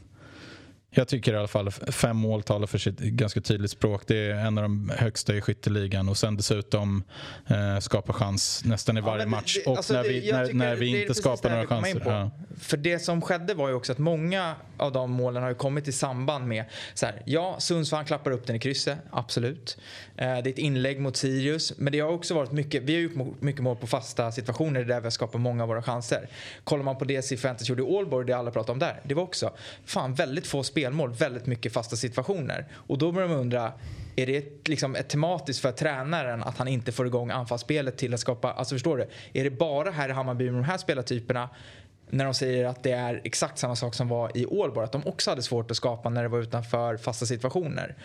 jag tycker i alla fall fem mål talar för sitt ganska tydligt språk. Det är en av de högsta i skytteligan och sen dessutom eh, skapa chans nästan i varje ja, match. Det, och alltså när vi, när, när vi inte skapar några chanser. Ja. För det som skedde var ju också att många av de målen har kommit i samband med så här, ja, Sundsvall klappar upp den i krysset, absolut. Eh, det är ett inlägg mot Sirius, men det har också varit mycket, vi har gjort mycket mål på fasta situationer där vi har skapat många av våra chanser. Kollar man på det Cifuentes gjorde i Ålborg, det alla pratade om där, det var också fan väldigt få spelmål, väldigt mycket fasta situationer. Och då börjar man undra, är det ett, liksom ett tematiskt för tränaren att han inte får igång anfallsspelet till att skapa, alltså förstår du? Är det bara här i Hammarby med de här spelartyperna när de säger att det är exakt samma sak som var i Ålborg, att de också hade svårt att skapa när det var utanför fasta situationer.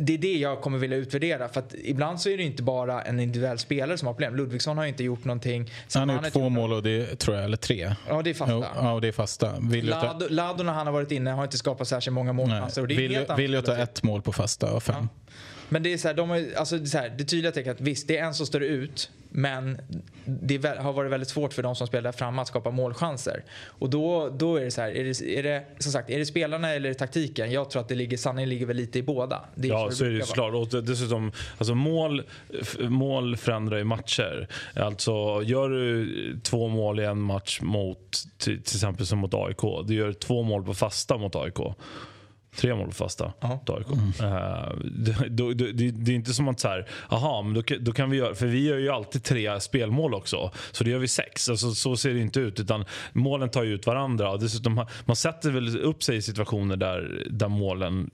Det är det jag kommer vilja utvärdera för ibland så är det inte bara en individuell spelare som har problem. Ludvigsson har ju inte gjort någonting. Han har gjort två mål och det tror jag, eller tre. Ja det är fasta. Ja, och det är fasta. Lado, Lado när han har varit inne har inte skapat särskilt många målchanser. Vill, vill jag ta ett mål på fasta av fem. Ja. Men det är så här, de har, alltså det, är så här, det tydliga tecknet att visst, det är en som står ut. Men det har varit väldigt svårt för de som spelar där framme att skapa målchanser. Och då, då är det så här, är det, är det, som sagt, är det spelarna eller är det taktiken? Jag tror att det ligger, sanningen ligger väl lite i båda. Det ja, så, så är det såklart. Och dessutom, alltså mål, mål förändrar ju matcher. Alltså, gör du två mål i en match mot, till, till exempel som mot AIK. Du gör två mål på fasta mot AIK. Tre mål fasta mot AIK. Mm. Uh, det, det, det, det, är inte som att så här, aha, men då, då, kan vi göra, för vi gör ju alltid tre spelmål också. Så det gör vi sex. Alltså, så ser det inte ut. Utan målen tar ju ut varandra. Och dessutom, man sätter väl upp sig i situationer där, där målen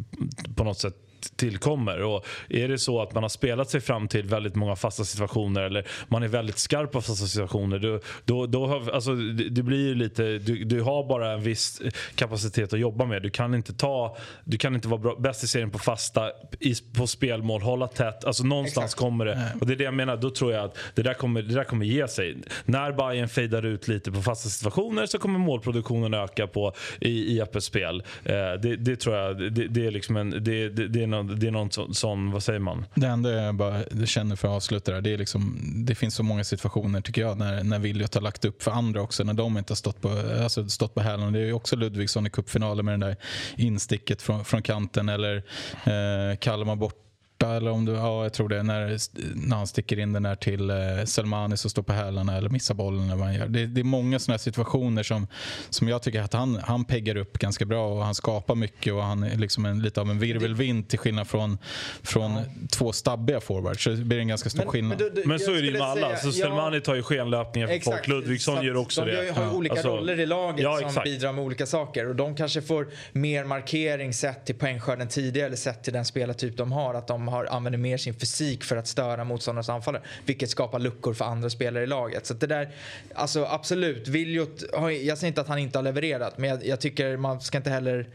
på något sätt tillkommer. Och är det så att man har spelat sig fram till väldigt många fasta situationer eller man är väldigt skarp på fasta situationer. Då, då, då har, alltså, det, blir lite, du, du har bara en viss kapacitet att jobba med. Du kan inte, ta, du kan inte vara bra, bäst i serien på fasta, i, på spelmål, hålla tätt. Alltså, någonstans Exakt. kommer det. Och det är det jag menar. Då tror jag att det där kommer, det där kommer ge sig. När Bayern fejdar ut lite på fasta situationer så kommer målproduktionen öka på, i, i öppet spel. Eh, det, det tror jag. Det, det är liksom en, det, det, det är någon, det är någon sån, sån, vad säger man? Det enda jag bara känner för att avsluta där, det, är liksom, det finns så många situationer tycker jag när, när Williot har lagt upp för andra också när de inte har stått på, alltså, stått på hälen. Det är ju också Ludvigsson i cupfinalen med den där insticket från, från kanten eller eh, Kalmar bort eller om du, ja jag tror det, när, när han sticker in den där till eh, Selmani som står på hälarna eller missar bollen. Eller vad han gör. Det, det är många sådana situationer som, som jag tycker att han, han peggar upp ganska bra och han skapar mycket och han är liksom en, lite av en virvelvind till skillnad från, från två stabbiga forwards. Så det blir en ganska stor skillnad. du- du- Men så är det ju med alla. säga- Så ja, Selmani tar ju skenlöpningar för Exakt. folk. Ludvigsson gör också de det. De har ju olika Alltså, roller i laget ja, som bidrar med olika saker. Och de kanske får mer markering sett till poängskörden tidigare eller sett till den spelartyp de har. Att de har, använder mer sin fysik för att störa motståndarnas anfallare. Vilket skapar luckor för andra spelare i laget. Så det där, alltså absolut. Viljot, jag säger inte att han inte har levererat. Men jag, jag tycker man ska inte heller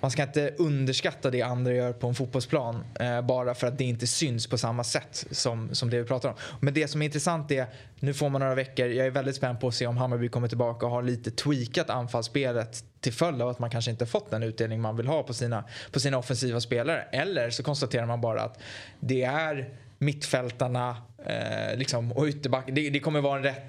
man ska inte underskatta det andra gör på en fotbollsplan eh, bara för att det inte syns på samma sätt som, som det vi pratar om. Men det som är intressant är, nu får man några veckor, jag är väldigt spänd på att se om Hammarby kommer tillbaka och har lite tweakat anfallsspelet till följd av att man kanske inte fått den utdelning man vill ha på sina, på sina offensiva spelare. Eller så konstaterar man bara att det är mittfältarna eh, liksom, och ytterback. Det, det kommer vara en rätt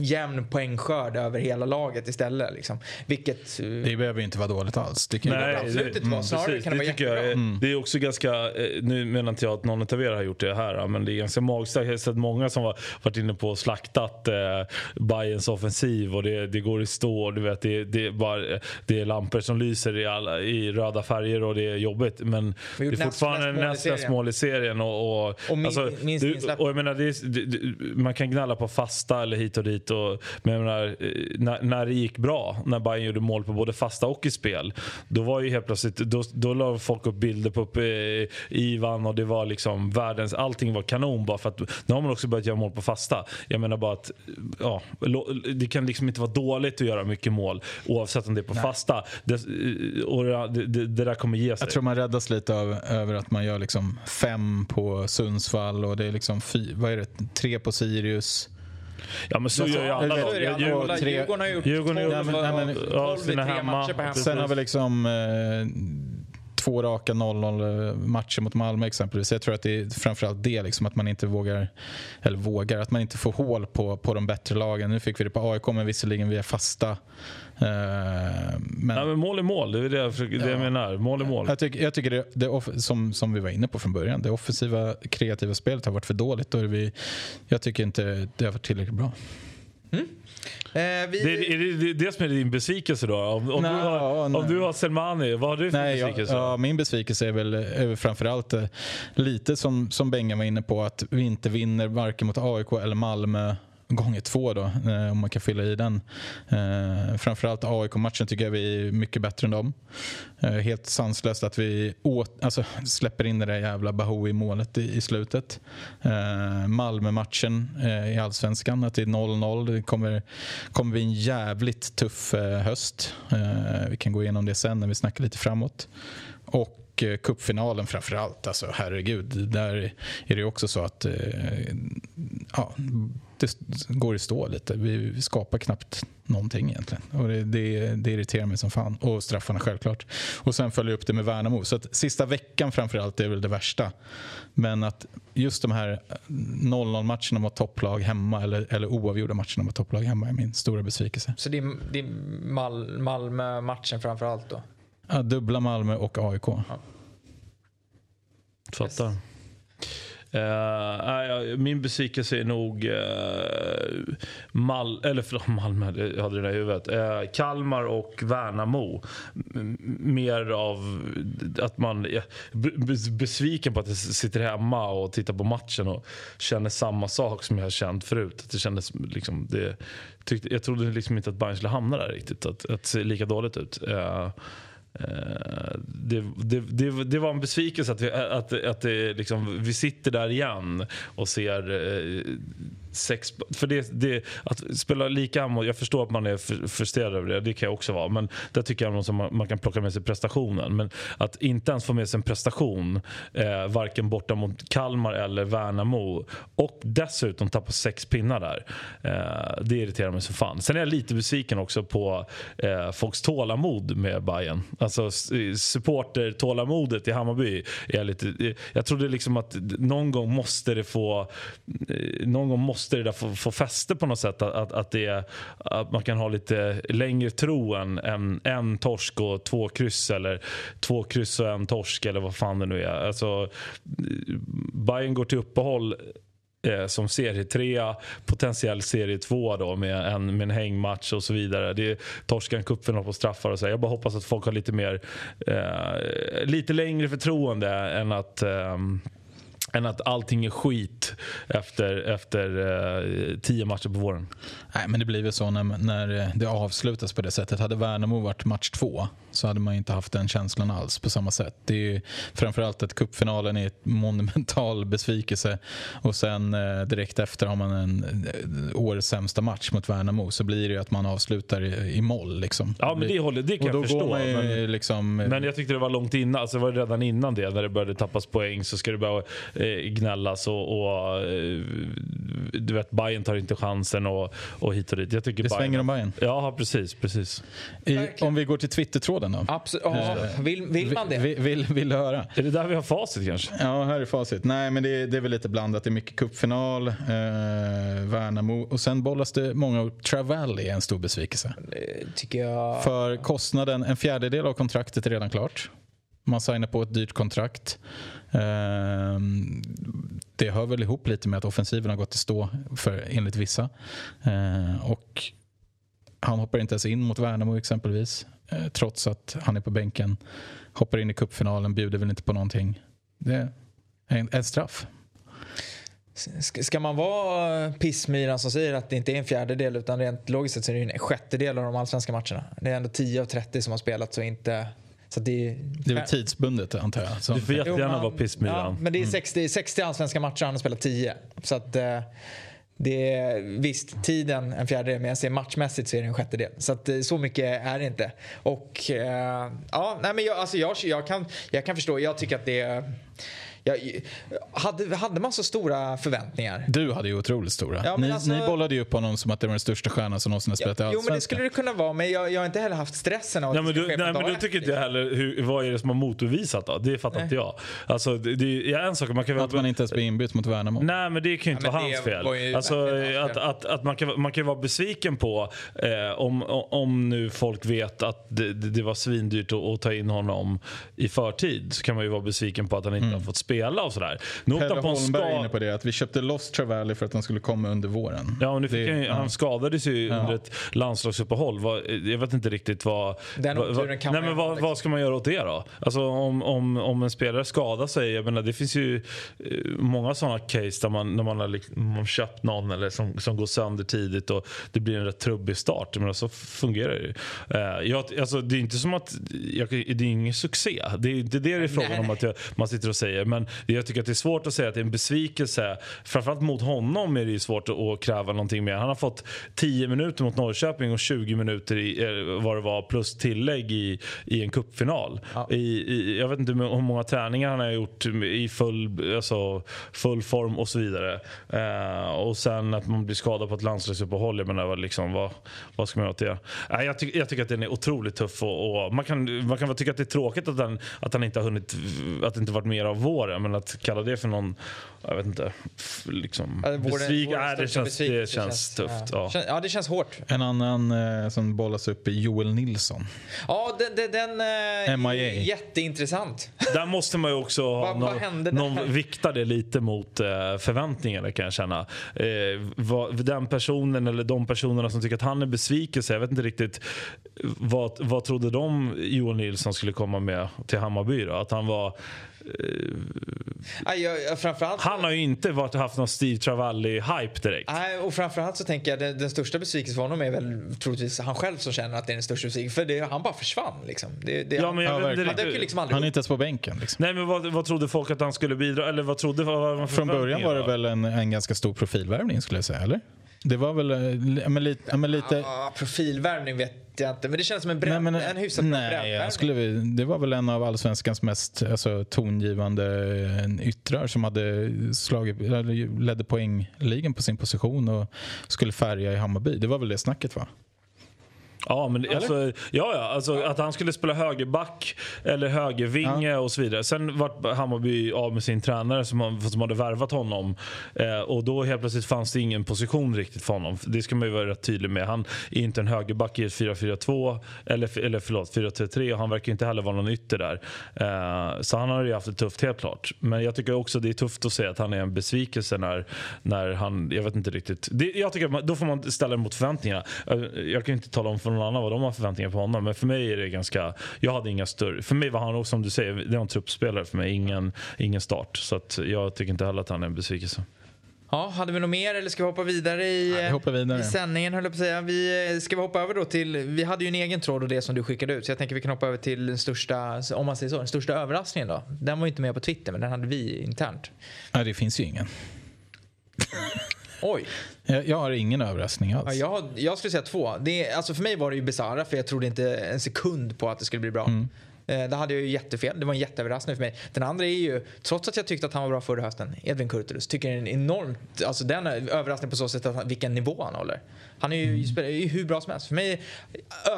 jämn poängskörd över hela laget istället. Liksom. Vilket... eh, Det behöver inte vara dåligt alls. tycker jag. Nej, absolut inte vara. Snarare precis. kan det vara tycker jag, är- jättebra. Det är också ganska, eh, nu menar inte jag att någon av er har gjort det här, men det är ganska magstarkt. Jag har sett många som har varit inne på och slaktat eh, Bayerns offensiv och det, det går i stå. och Du vet, det, det, är bara, det är lampor som lyser i, alla, i röda färger och det är jobbigt. Men det är näst fortfarande flest mål i näst serien. mål i serien. Och, och, Och min- alltså, minst du, insläpp. och jag menar, är, det, det, man kan gnälla på fasta eller hit och dit. Och, men menar, eh, när, när det gick bra, när Bayern gjorde mål på både fasta och i spel. Då var ju helt plötsligt, då, då la folk upp bilder på uppe, eh, Ivan och det var liksom världens, allting var kanon bara för att nu har man också börjat göra mål på fasta. Jag menar bara att ja, lo- det kan liksom inte vara dåligt att göra mycket mål oavsett om det är på fasta. Det, eh, och det, det, det där kommer ge sig. Jag tror man räddas lite av, över att man gör liksom fem på Sundsvall och det är liksom fy, vad är det, tre på Sirius. ja men så gör ju alla lag. Djurgården- har gjort Djurgården har 12, gjort- Nej, men- nej, men- 12 ja, i sina tre hemma. matcher på hemma. Sen har vi liksom eh, två raka 0-0 matcher mot Malmö exempelvis. Jag tror att det är framförallt det, liksom, att man inte vågar, eller vågar, att man inte får hål på, på de bättre lagen. Nu fick vi det på AIK, men visserligen via fasta. Eh, men Ja, men mål är mål, det är det jag, försöker, det jag menar. Mål är mål. jag tycker, jag tycker det, det off, som, som vi var inne på från början, det offensiva kreativa spelet har varit för dåligt. Och vi, jag tycker inte det har varit tillräckligt bra. Eh, vi, Det, är det, det, det som är din besvikelse då? Om, om, Nej, du, har, nej. om du har Selmani, vad har du för Nej, besvikelse? ja, min besvikelse är väl, är framförallt eh, lite som, som Bengan var inne på att vi inte vinner varken mot AIK eller Malmö gånger två då, eh, om man kan fylla i den. Eh, framförallt AIK-matchen tycker jag vi är mycket bättre än dem. Eh, helt sanslöst att vi åt, alltså, släpper in det där jävla Bahoui-målet i, i slutet. Malmö-matchen i Allsvenskan, att det är 0-0. Det kommer, kommer bli en jävligt tuff höst. Vi kan gå igenom det sen när vi snackar lite framåt. Och eh, cupfinalen framför allt. Alltså, herregud, där är det också så att eh, ja, det går i stå lite. Vi, skapar knappt någonting egentligen. Och det, det, det irriterar mig som fan. Och straffarna självklart. Och sen följer upp det med Värnamo. Så att sista veckan framförallt är väl det värsta. Men att just de här eh, 0-0 matcherna mot topplag hemma eller, eller oavgjorda matcherna mot topplag hemma är min stora besvikelse. Så det är, det är Mal, Malmö-matchen framför allt då? Ja, dubbla Malmö och AIK. Fattar. Eh, Uh, min besvikelse är nog uh, Mal eller förlåt, [LAUGHS] Malmö, jag hade det där i huvudet. Uh, Kalmar och Värnamo. M- mer av att man är besviken på att jag sitter hemma och tittar på matchen och känner samma sak som jag har känt förut. Att det kändes liksom, det, tyckte, jag trodde liksom inte att Bayern skulle hamna där riktigt. Att, att det ser lika dåligt ut. Uh, Eh, det, det, det, det var en besvikelse att vi, att, att det liksom, vi sitter där igen och ser eh, sex... För det, det, att spela lika mot, jag förstår att man är frustrerad över det, det kan jag också vara. Men där tycker jag att man, man kan plocka med sig prestationen. Men att inte ens få med sig en prestation, eh, varken borta mot Kalmar eller Värnamo och dessutom tappa sex pinnar där. Eh, det irriterar mig så fan. Sen är jag lite besviken också på eh, folks tålamod med Bayern. Alltså supporter-tålamodet i Hammarby. Är lite, eh, jag trodde liksom att någon gång måste det få eh, någon gång måste det där få, få fäste på något sätt. Att, att, att, det, att man kan ha lite längre tro än, en, en torsk och två kryss eller två kryss och en torsk eller vad fan det nu är. Alltså, Bayern går till uppehåll eh, som serietrea, potentiell serie två då med en, med en hängmatch och så vidare. Det är torska en cupfinal på straffar och så. Jag bara hoppas att folk har lite mer, eh, lite längre förtroende än att eh, än att allting är skit efter, efter eh, tio matcher på våren. Nej, men det blir väl så när, när det avslutas på det sättet. Hade Värnamo varit match två så hade man inte haft den känslan alls på samma sätt. Det är ju framförallt att cupfinalen är ett monumental besvikelse och sen eh, direkt efter har man en eh, årets sämsta match mot Värnamo så blir det ju att man avslutar i, i moll. Liksom. Ja, men det, håller, det kan jag förstå. ju men... liksom... Men jag tyckte det var långt innan, alltså det var redan innan det när det började tappas poäng så ska det börja eh, gnällas och, och eh, du vet Bayern tar inte chansen och, och hit och dit. Jag tycker det svänger om Bayern, Bayern. Ja, precis. precis. I, om vi går till Twittertråden då. Absolut. Ja, vill, vill man det? Vill, vill, vill höra? Är det där vi har facit kanske? Ja, här är facit. Nej, men det, det är väl lite blandat. Det är mycket cupfinal, eh, Värnamo och sen bollas det många. Travelli är en stor besvikelse. Eh, Tycker jag. För kostnaden, en fjärdedel av kontraktet är redan klart. Man signar på ett dyrt kontrakt. Ehm, det hör väl ihop lite med att offensiven har gått i stå för, enligt vissa. Eh, och han hoppar inte ens in mot Värnamo exempelvis. Eh, Trots att han är på bänken. Hoppar in i cupfinalen, bjuder väl inte på någonting. Det är en, en straff. Ska, man vara pissmyran som säger att det inte är en fjärdedel utan rent logiskt sett så är det en sjättedel av de allsvenska matcherna. Det är ändå 10 av 30 som har spelat så inte... Så det, Det är väl tidsbundet antar jag. Så, Du får Jo, jättegärna man- vara pissmyran. Ja, men det är 60, 60 allsvenska matcher han har spelat 10. Så att eh, det är visst tiden en fjärdedel men jag ser matchmässigt så är det en sjättedel. Så att eh, så mycket är det inte. Och eh, ja, nej men jag, alltså jag, jag, kan, jag kan förstå, jag tycker att det är jag, hade, hade man så stora förväntningar? Du hade ju otroligt stora. Ja, men ni, alltså- ni bollade ju upp honom som att det var den största stjärnan som någonsin har spelat i Jo men det Allsvenskan. skulle det kunna vara men jag, jag har inte heller haft stressen av att Nej, men det du, på nej, men då tycker inte jag heller, hur, vad är det som har motbevisat då? Det fattar inte jag. Alltså, det, det är en sak, man kan väl... Att man inte ens blir inbytt mot Värnamo. Nej men det kan ju inte Ja, vara det hans fel. var ju Alltså, att, att, att man, kan, man kan vara besviken på eh, om, om nu folk vet att det, det, det var svindyrt att, att ta in honom i förtid så kan man ju vara besviken på att han inte har fått spela och sådär. En Holmberg är inne på det, att vi köpte loss Travelli för att han skulle komma under våren. Ja, och nu fick Det- han, ja. han skadades ju under ett landslagsuppehåll. Jag vet inte riktigt vad... Den vad, vad, kan nej, men vad, liksom. vad ska man göra åt det då? Alltså om, om, om en spelare skadar sig, jag menar det finns ju eh, många sådana case där man, när man har liksom, köpt någon eller som, som går sönder tidigt och det blir en rätt trubbig start. Jag menar, så fungerar det ju. Eh, jag, alltså, det är inte som att, jag, det är ingen succé. Det är inte det det är frågan Nej. om att jag, man sitter och säger. Men jag tycker att det är svårt att säga att det är en besvikelse. Framförallt mot honom är det ju svårt att, kräva någonting mer. Han har fått 10 minuter mot Norrköping och 20 minuter i, eh, vad det var plus tillägg i, i en cupfinal. I, i, jag vet inte hur många träningar han har gjort i full, alltså, full form och så vidare. Eh, och sen att man blir skadad på ett landslagsuppehåll. Jag menar, liksom, vad, vad ska man göra åt det? Nej, jag, ty, jag tycker att den är otroligt tuff. Och, och man, kan, man kan väl tycka att det är tråkigt att, den, att han inte har hunnit, att det inte varit mer av våren. Men att kalla det för någon, jag vet inte, liksom, Ja, besvik, nej, det, känns, det besvikelse känns tufft. Ja. Kän- ja, det känns hårt. En annan eh, som bollas upp är Joel Nilsson. Ja, den, den, den eh, MIA. är jätteintressant. Där måste man ju också ha någon, någon vikta det lite mot eh, förväntningarna kan jag känna. Eh, vad, den personen eller de personerna som tycker att han är besvikelse, jag vet inte riktigt vad, vad trodde de Johan Nilsson skulle komma med till Hammarby då? Att han var eh, jag, framförallt... Han har ju inte varit, haft någon Steve Travalli-hype direkt. Nej, och framförallt så tänker jag den, den största besvikelsen för honom är väl troligtvis han själv som känner att det är den största besvikelsen. För det, han bara försvann liksom. Det, det, Ja, men jag Ja, han ju riktigt. liksom aldrig Han är inte ens på bänken. Liksom. Nej men vad, vad trodde folk att han skulle bidra Eller vad trodde vad för Från början var det väl en, en ganska stor profilvärvning skulle jag säga, eller? Det var väl eh, men lite... Men lite Ja, profilvärvning vet jag inte, men det känns som en, bredd, men, en hyfsat bra nej, breddvärvning. jag skulle, det var väl en av allsvenskans mest alltså, tongivande eh, yttrar som hade slagit, ledde poängligan på sin position och skulle färga i Hammarby. Det var väl det snacket va? Ja, men alltså, ja, ja, alltså att han skulle spela högerback eller högervinge och så vidare. Sen vart Hammarby av med sin tränare som, som hade värvat honom. Eh, och då helt plötsligt fanns det ingen position riktigt för honom. Det ska man ju vara rätt tydlig med. Han är inte en högerback i ett 4-4-2 eller, eller förlåt 4-3-3 och han verkar inte heller vara någon ytter där. Eh, så han har ju haft det tufft helt klart. Men jag tycker också det är tufft att säga att han är en besvikelse när, när han, jag vet inte riktigt. Det, jag tycker man, då får man ställa mot förväntningarna. Eh, Jag kan inte tala om för någon annan vad de har förväntningar på honom. Men för mig är det ganska, jag hade inga större, för mig var han också som du säger, det var en truppspelare för mig. Ingen, ingen start. Så att jag tycker inte heller att han är en besvikelse. Ja, hade vi något mer eller ska vi hoppa vidare i, vi hoppar vidare. i sändningen höll jag på att säga. Vi, ska vi hoppa över då till, vi hade ju en egen tråd och det som du skickade ut så jag tänker vi kan hoppa över till den största, om man säger så, den största överraskningen då. Den var ju inte med på Twitter men den hade vi internt. Nej, det finns ju ingen. Oj. Jag, jag har ingen överraskning alls. Ja, jag, jag skulle säga två. Det, är- alltså för mig var det ju bisarra för jag trodde inte en sekund på att det skulle bli bra. Eh, Det hade jag ju jättefel. Det var en jätteöverraskning för mig. Den andra är ju, trots att jag tyckte att han var bra förra hösten, Edvin Kurtulus, tycker jag är en enormt, alltså den är överraskning på så sätt att han, vilken nivå han håller. Han är ju, spelar ju hur bra som helst. För mig,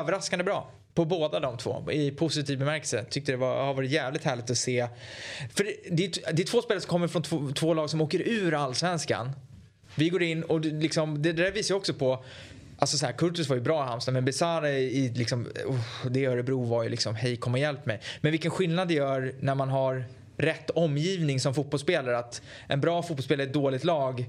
överraskande bra. På båda de två, i positiv bemärkelse. Tyckte det var, har varit jävligt härligt att se. För det, det, är, det är två spelare som kommer från två, två lag som åker ur allsvenskan. Vi går in och det, liksom, det, det där visar ju också på Alltså så här, Kurtus var ju bra i Halmstad men Besara i liksom, oh, det Örebro var ju liksom hej kom och hjälp mig. Men vilken skillnad det gör när man har rätt omgivning som fotbollsspelare. Att en bra fotbollsspelare i ett dåligt lag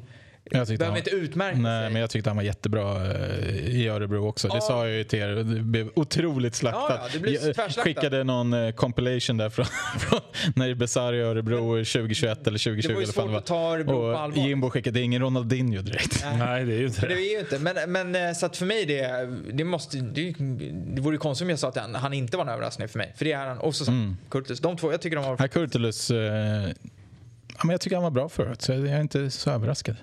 jag tyckte behöver han- inte utmärka Nej, sig. men jag tyckte han var jättebra eh, i Örebro också. Det Ja. sa jag ju till er. Det blev otroligt slaktat. Ja, ja, det blev jag skickade någon eh, compilation där från, [LAUGHS] från när Besari i Örebro [LAUGHS] 2021 eller 2020. Det var ju svårt att ta Örebro på allvar. Jimbo skickade, det är ingen Ronaldinho direkt. Nej, det är ju inte Det det. är ju inte. Men, men eh, så att för mig det, det måste, det, det vore ju konstigt om jag sa att han, han inte var en överraskning för mig. För det är han. Och så Mm. Kurtus. De två, jag tycker de har... Här Kurtulus, eh, ja, men jag tycker han var bra förut så jag är inte så överraskad.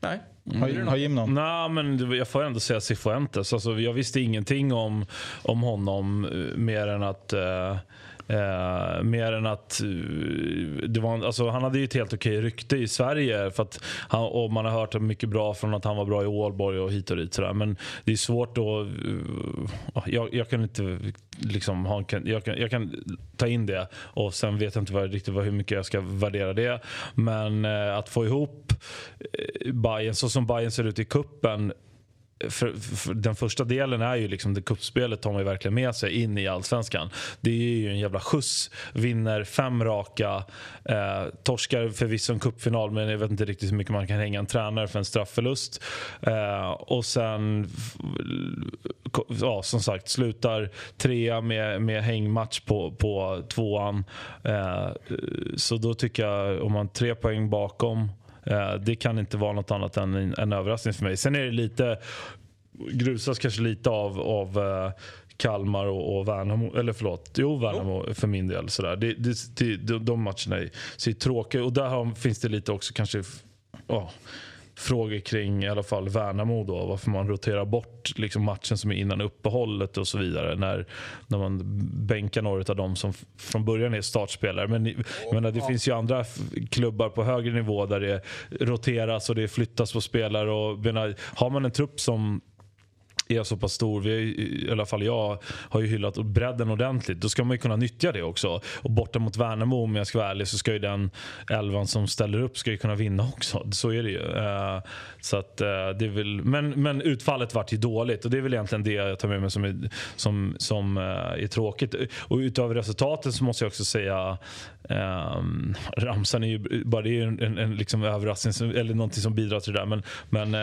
Nej. Har, har Jim någon? Nej, men jag får ändå säga Cifuentes. Alltså, jag visste ingenting om, om honom eh, mer än att eh, Eh, mer än att eh, det var, alltså, han hade ju ett helt okej rykte i Sverige för att han, och man har hört mycket bra från att han var bra i Ålborg och hit och dit. Sådär. Men det är svårt att... Eh, jag, jag kan inte liksom ha, kan, jag, kan, jag kan ta in det och sen vet jag inte vad, riktigt vad, hur mycket jag ska värdera det. Men eh, att få ihop eh, Bayern så som Bayern ser ut i kuppen för, för den första delen är ju liksom det kuppspelet tar man ju verkligen med sig in i allsvenskan. Det är ju en jävla skjuts. Vinner fem raka. Eh, torskar förvisso en cupfinal men jag vet inte riktigt hur mycket man kan hänga en tränare för en straffförlust. Eh, och sen, ja som sagt, slutar trea med, med hängmatch på, på tvåan. Eh, så då tycker jag, om man tre poäng bakom Eh, det kan inte vara något annat än en, en överraskning för mig. Sen är det lite, grusas kanske lite av, av eh, Kalmar och, och Värnamo, eller förlåt, jo Värnamo för min del. Sådär. Det, det, det, de, matcherna är, ser tråkiga och där har, finns det lite också kanske ja, frågor kring i alla fall Värnamo då. Varför man roterar bort liksom matchen som är innan uppehållet och så vidare. När, när man bänkar några av dem som från början är startspelare. Men jag menar, det finns ju andra klubbar på högre nivå där det roteras och det flyttas på spelare. Och, menar, har man en trupp som är så pass stor, vi, är i alla fall jag har ju hyllat bredden ordentligt. Då ska man ju kunna nyttja det också. Och borta mot Värnamo om jag ska vara ärlig så ska ju den elvan som ställer upp ska ju kunna vinna också. Så är det ju. Eh, så att, eh, det är väl, men, men utfallet vart ju dåligt och det är väl egentligen det jag tar med mig som är, som, som eh, är tråkigt. Och utöver resultaten så måste jag också säga Um, ramsan är ju bara det är ju en, en, en liksom överraskning eller någonting som bidrar till det där. Men, men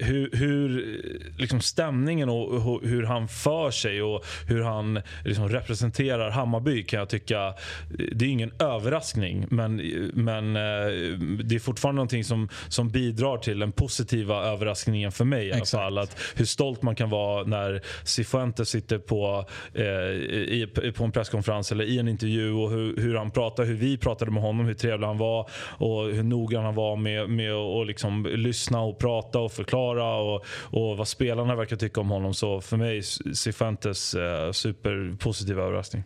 hur, hur liksom liksom stämningen och, hur han för sig och hur han liksom representerar Hammarby kan jag tycka, det är ingen överraskning men, men eh, det är fortfarande någonting som, som bidrar till den positiva överraskningen för mig i alla fall. Att hur stolt man kan vara när Cifuentes sitter på, eh, i, på en presskonferens eller i en intervju och hur, hur han pratar, hur vi pratade med honom, hur trevlig han var och hur noggrann han var med, med att liksom lyssna och prata och förklara och, och vad spelarna verkar tycka om honom. Så för mig Cifuentes eh, superpositiv överraskning.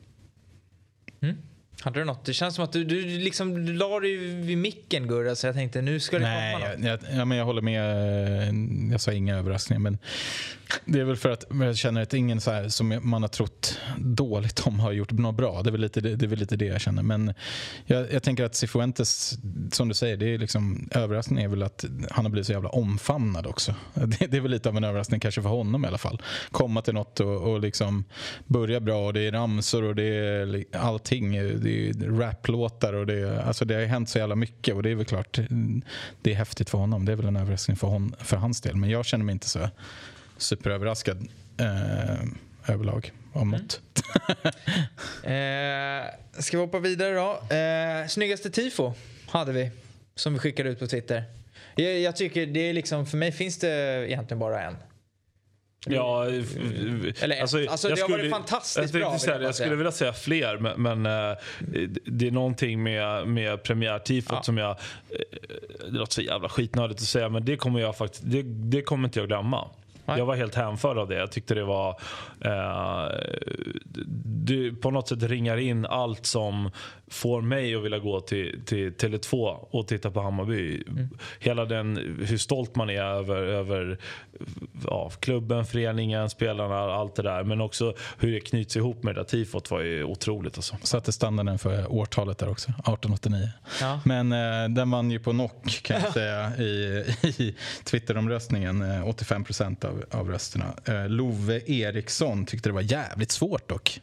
Mm. Hade du något? Det känns som att du, du liksom la dig vid micken Gurra så jag tänkte nu ska det Nej, komma något. jag, jag, ja, men jag håller med. eh, Jag sa inga överraskningar. Men det är väl för att jag känner att ingen så här, som man har trott dåligt om har gjort något bra. Det är väl lite det, det, är väl lite det jag känner. Men jag, jag tänker att Cifuentes, som du säger, det är liksom, överraskningen är väl att han har blivit så jävla omfamnad också. [LAUGHS] Det, det är väl lite av en överraskning kanske för honom i alla fall. Komma till något och, och liksom börja bra och det är ramsor och det är allting. Det är raplåtar och det, alltså det har hänt så jävla mycket och det är väl klart det är häftigt för honom. Det är väl en överraskning för, hon, för hans del. Men jag känner mig inte så superöverraskad eh, överlag om något. Mm. [LAUGHS] Eh, ska vi hoppa vidare då? Eh, snyggaste tifo hade vi som vi skickade ut på Twitter. Jag, jag tycker det är liksom, för mig finns det egentligen bara en. Ja, Eller alltså, alltså det har varit fantastiskt jag bra. vill Säga, jag jag skulle vilja säga fler, men, men eh, det är någonting med, med premiärtifot Ja. som jag... eh, Det låter så jävla skitnödigt att säga, men det kommer jag faktiskt... Det, det kommer inte jag glömma. Nej. Jag var helt hänförd av det. Jag tyckte det var... Eh, det på något sätt ringar in allt som får mig att vilja gå till, till Tele2 och titta på Hammarby. Mm. Hela den, hur stolt man är över, över ja, klubben, föreningen, spelarna, allt det där. Men också hur det knyts ihop med det där tifot var ju otroligt. Alltså. Satte standarden för årtalet där också, 1889. Ja. Men eh, den vann ju på knock kan jag [LAUGHS] säga i, i Twitteromröstningen. Eh, 85 procent av, av rösterna. Eh, Love Eriksson tyckte det var jävligt svårt dock.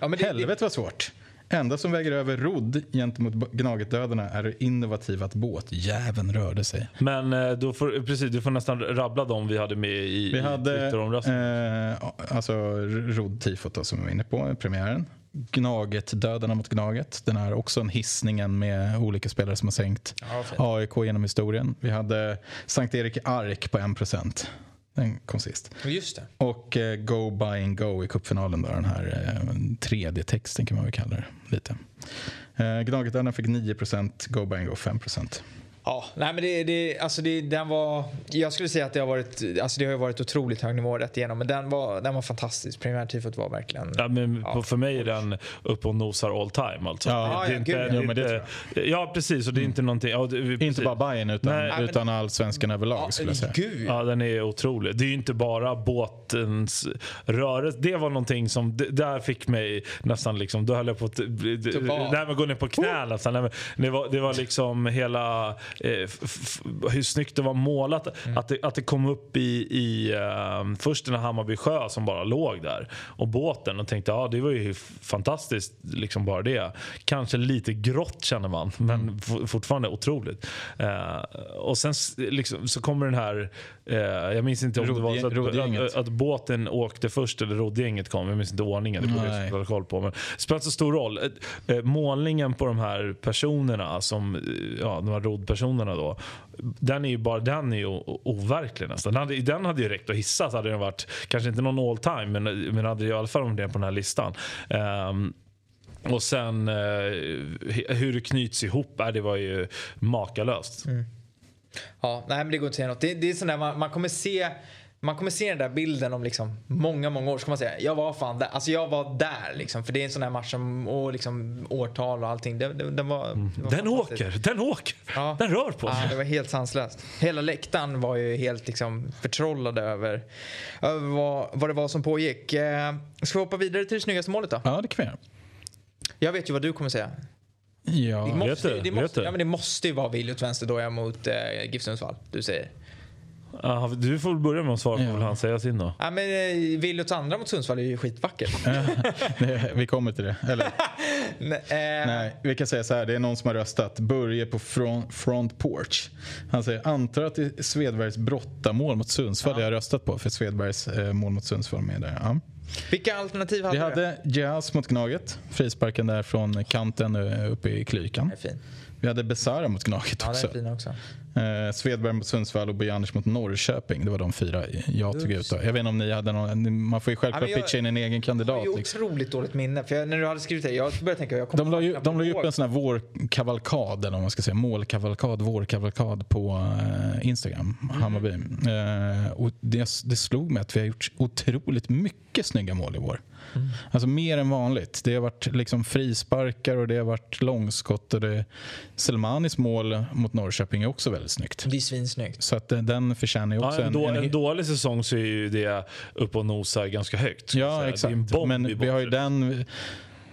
Ja, men det, Helvete vad svårt. Enda som väger över rodd gentemot Gnaget-dödarna är det innovativa att båtjäveln rörde sig. Men eh, då får, precis, du får nästan rabbla dem vi hade med i, Vi hade eh, alltså rodd-tifot som vi var inne på, premiären. Gnaget-dödarna mot Gnaget. Den här också en hissningen med olika spelare som har sänkt Ja. AIK genom historien. Vi hade Sankt Erik Ark på 1%. Den kom sist. Just det. Och eh, Go Buy and Go i cupfinalen. Då, den här eh, 3D-texten kan man väl kalla det lite. Eh, Gnaget-dödarna fick 9%, Go Buy and Go 5%. Ja, nej men det, det, alltså det, den var, jag skulle säga att det har varit, alltså det har ju varit otroligt hög nivå rätt igenom men den var, den var fantastisk. Premiärtifot var verkligen... Ja, men Ja. för mig är den upp och nosar all time. Alltså. Ja, det, ja, är gud, inte, ja, det det inte, ja, precis. Och det är inte någonting... Ja, det. Inte bara Bayern utan, Nej. men- utan allsvenskan överlag Ja, skulle jag säga. Gud. Ja, den är otrolig. Det är ju inte bara båtens rörelse. Det var någonting som, det, där fick mig nästan liksom, då höll jag på att nej, men gå ner på knä nästan. Nej, men Det var, det var liksom hela, hur snyggt det var målat. Att, det, att det kom upp i, i eh, först den här Hammarby sjö som bara låg där. Och båten och tänkte, ja det var ju fantastiskt liksom bara det. Kanske lite grått känner man, men f- fortfarande otroligt. Eh, och sen liksom, så kommer den här, eh, jag minns inte om det var så att, att, att båten åkte först eller roddgänget kom. Jag minns inte ordningen, det borde jag ha koll på. Men det spelar inte så stor roll. Eh, eh, Målningen på de här personerna, som, eh, ja, de här roddpersonerna då. Den är ju bara den är ju overklig nästan. Den hade, den hade ju räckt att hissa så hade den varit, kanske inte någon all time, men, men hade i alla fall varit med på den här listan. Um, och sen eh, hur det knyts ihop, äh, det var ju makalöst. Mm. Ja, nej men det går inte att säga något. Det, det är sån där man, man kommer se man kommer se den där bilden om liksom många, många år. Så kommer man säga, jag var fan där. Alltså jag var där liksom. För det är en sån där match som, och liksom årtal och allting. Det, det, den var, det var Den åker, den åker, Ja. den rör på Ja, sig. det var helt sanslöst. Hela läktaren var ju helt liksom förtrollade över, över vad, vad det var som pågick. Eh, ska vi hoppa vidare till det snyggaste målet då? Ja, det kan vi göra. Jag vet ju vad du kommer säga. Det Ja, måste, du? det Vet måste, du? ja, men det måste ju vara Viljot vänsterdoja mot eh, GIF Sundsvall. Du säger. Ja, du får börja med att svara på Ja. vad han säger sin då. Ja, men eh, Viljots andra mot Sundsvall är ju skitvacker. [LAUGHS] det, vi kommer till det. Eller, [LAUGHS] Nej, eh, Nej, vi kan säga så här. Det är någon som har röstat. Börje på front, front porch. Han säger antar att det är Svedbergs brottamål mot Sundsvall jag har röstat på. För Svedbergs eh, mål mot Sundsvall med där. Ja. Vilka alternativ hade Vi du? hade Jazz mot Gnaget. Frisparken där från kanten eh, uppe i Klykan. Det är fin. Vi hade Besara mot Gnaget Ja, också. också. Eh, Svedberg mot Sundsvall och Bojanic mot Norrköping. Det var de fyra jag tog ut. Då. Jag vet inte om ni hade någon. Man får ju självklart Ja, jag- pitcha in en egen Jag kandidat. har ju Liksom. otroligt dåligt minne. För jag, när du hade skrivit det, jag började tänka, jag kommer De la ju, knappt de la ju ihåg. upp en sån här vårkavalkad, eller vad man ska säga, målkavalkad, vårkavalkad på eh, Instagram, Mm. Hammarby. Eh, och det, det slog mig att vi har gjort otroligt mycket snygga mål i vår. Mm. Alltså mer än vanligt. Det har varit liksom frisparkar och det har varit långskott. Och det, Selmanis mål mot Norrköping är också väldigt snyggt. Det är svinsnyggt. Så att eh, den förtjänar ju också Ja, en, då, en, en dålig säsong så är ju det upp och nosar ganska högt. Ja, säga. Det är en exakt. bomb Men vi har ju den...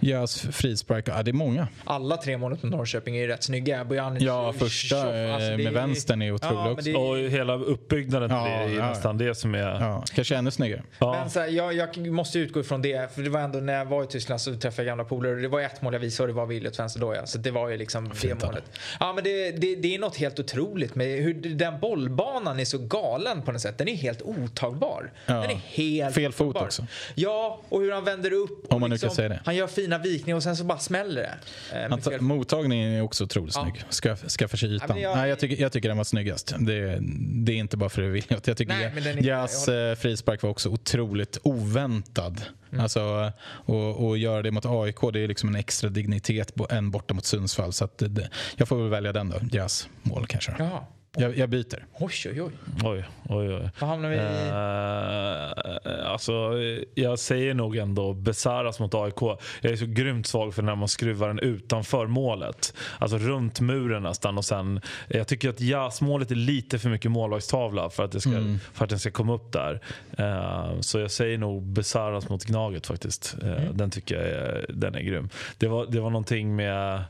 Jas frispark, ja det är många. Alla tre målen på Norrköping är ju rätt snygga. Bojanic, Ja, första eh, alltså, det med är- vänstern är Ja, otrolig men också. det- Och hela uppbyggnaden Ja, det är ja. nästan det som är... Ja, kanske ännu snyggare. Ja. Men så här, jag, jag måste utgå ifrån det. För det var ändå när jag var i Tyskland så träffade jag gamla polare. Det var ett mål jag visade och det var Williot Vänsterdoja. Så det var ju liksom det Fint, målet. Ja men det, det, det är något helt otroligt med hur den bollbanan är så galen på något sätt. Den är helt otagbar. Ja. Den är helt Fel fot otagbar. också. Ja, och hur han vänder upp. Om man nu kan säga det. Han gör fina vikningar och sen så bara smäller det. Eh, med Han ta- fel- mottagningen är också otroligt Ja. snygg. Ska, skaffar sig ytan. Ja, jag- Nej, jag, tycker, jag tycker den var snyggast. Det, det är inte bara för det Williot. Jag tycker Nej, Jas eh, frispark var också otroligt oväntad. Mm. Alltså, och, och göra det mot AIK det är liksom en extra dignitet än borta mot Sundsvall. Så att det, jag får väl välja den då. Jas mål kanske. Jaha. Jag, jag byter. Oj, oj, oj. Oj, oj, oj. Vad hamnar vi i? Eh, alltså, jag säger nog ändå Besaras mot AIK. Jag är så grymt svag för när man skruvar den utanför målet. Alltså runt muren nästan. Och sen, jag tycker att jazzmålet är lite för mycket målvaktstavla för att, det ska, för att den ska komma upp där. Eh, så jag säger nog Besaras mot Gnaget faktiskt. Eh, Den tycker jag är, den är grym. Det var, det var någonting med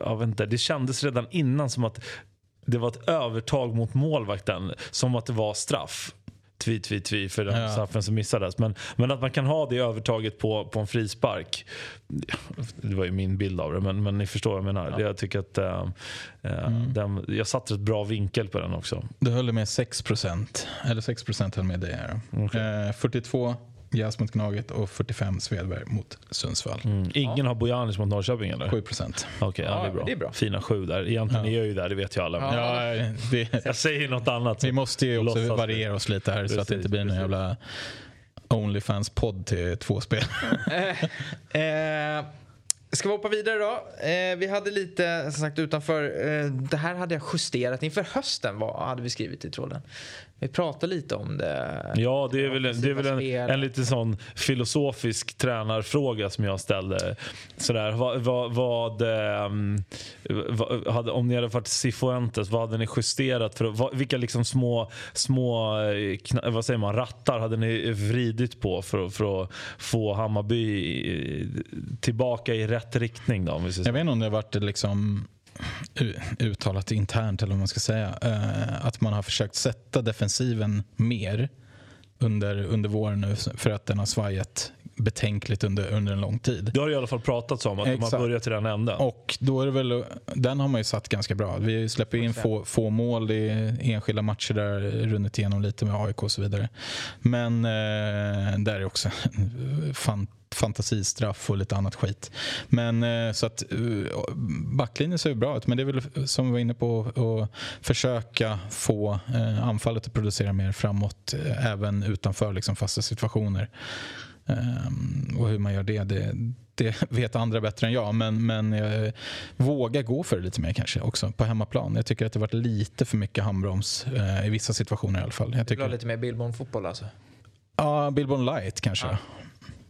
jag vet inte, det kändes redan innan som att det var ett övertag mot målvakten. Som att det var straff. Tvi, tvi, tvi för den Ja. straffen som missades. Men, men att man kan ha det övertaget på, på en frispark. Det var ju min bild av det, men, men ni förstår vad jag menar. Jag tycker att eh, eh, den, jag satte ett bra vinkel på den också. Du höll med 6% Eller 6% höll med dig då. Eh, 42 Jas mot Gnaget och 45 Svedberg mot Sundsvall. Mm. Ingen har Bojanic mot Norrköping eller? 7 Okej, ja, Ja, det, är bra. det är bra. Fina sju där. Egentligen är jag ju där, det vet ju alla. men Ja, det, Jag säger något annat. vi måste ju också Låtsas variera oss lite här så att det Precis, inte blir någon precis. jävla Onlyfans-podd till två spel. [LAUGHS] Eh, ska vi hoppa vidare då? Eh, vi hade lite som sagt utanför. Eh, det här hade jag justerat inför hösten. Vad hade vi skrivit i tråden? Vi pratade lite om det. Ja, det är väl, det är väl en, en lite sån filosofisk tränarfråga som jag ställde. Sådär, vad, vad, vad, ehm, vad hade, om ni hade varit Cifuentes, vad hade ni justerat? För, vad, vilka liksom små, små eh, vad säger man, rattar hade ni vridit på för, att- för att få Hammarby i- tillbaka i rätt riktning? Då? Jag vet inte om det har varit liksom uttalat internt eller vad man ska säga. eh, Att man har försökt sätta defensiven mer under, under våren nu för att den har svajat betänkligt under, under en lång tid. Det har i alla fall pratats om, att de Exakt. har börjat i den änden. Och då är det väl, den har man ju satt ganska bra. Vi släpper in få, få mål. Det är enskilda matcher där runnit igenom lite med AIK och så vidare. Men eh, där är också [LAUGHS] fan, fantasistraff och lite annat skit. Men eh, så att eh, backlinjen ser ju bra ut. Men det är väl som vi var inne på att försöka få eh, anfallet att producera mer framåt även utanför liksom, fasta situationer. Ehm, och hur man gör det, det, det [LAUGHS] vet andra bättre än jag. Men, men jag vågar gå för det lite mer kanske också på hemmaplan. Jag tycker att det varit lite för mycket handbroms i vissa situationer i alla fall. Jag Du vill ha tycker, lite mer Billborn-fotboll alltså? ja, Billborn light kanske. Ja.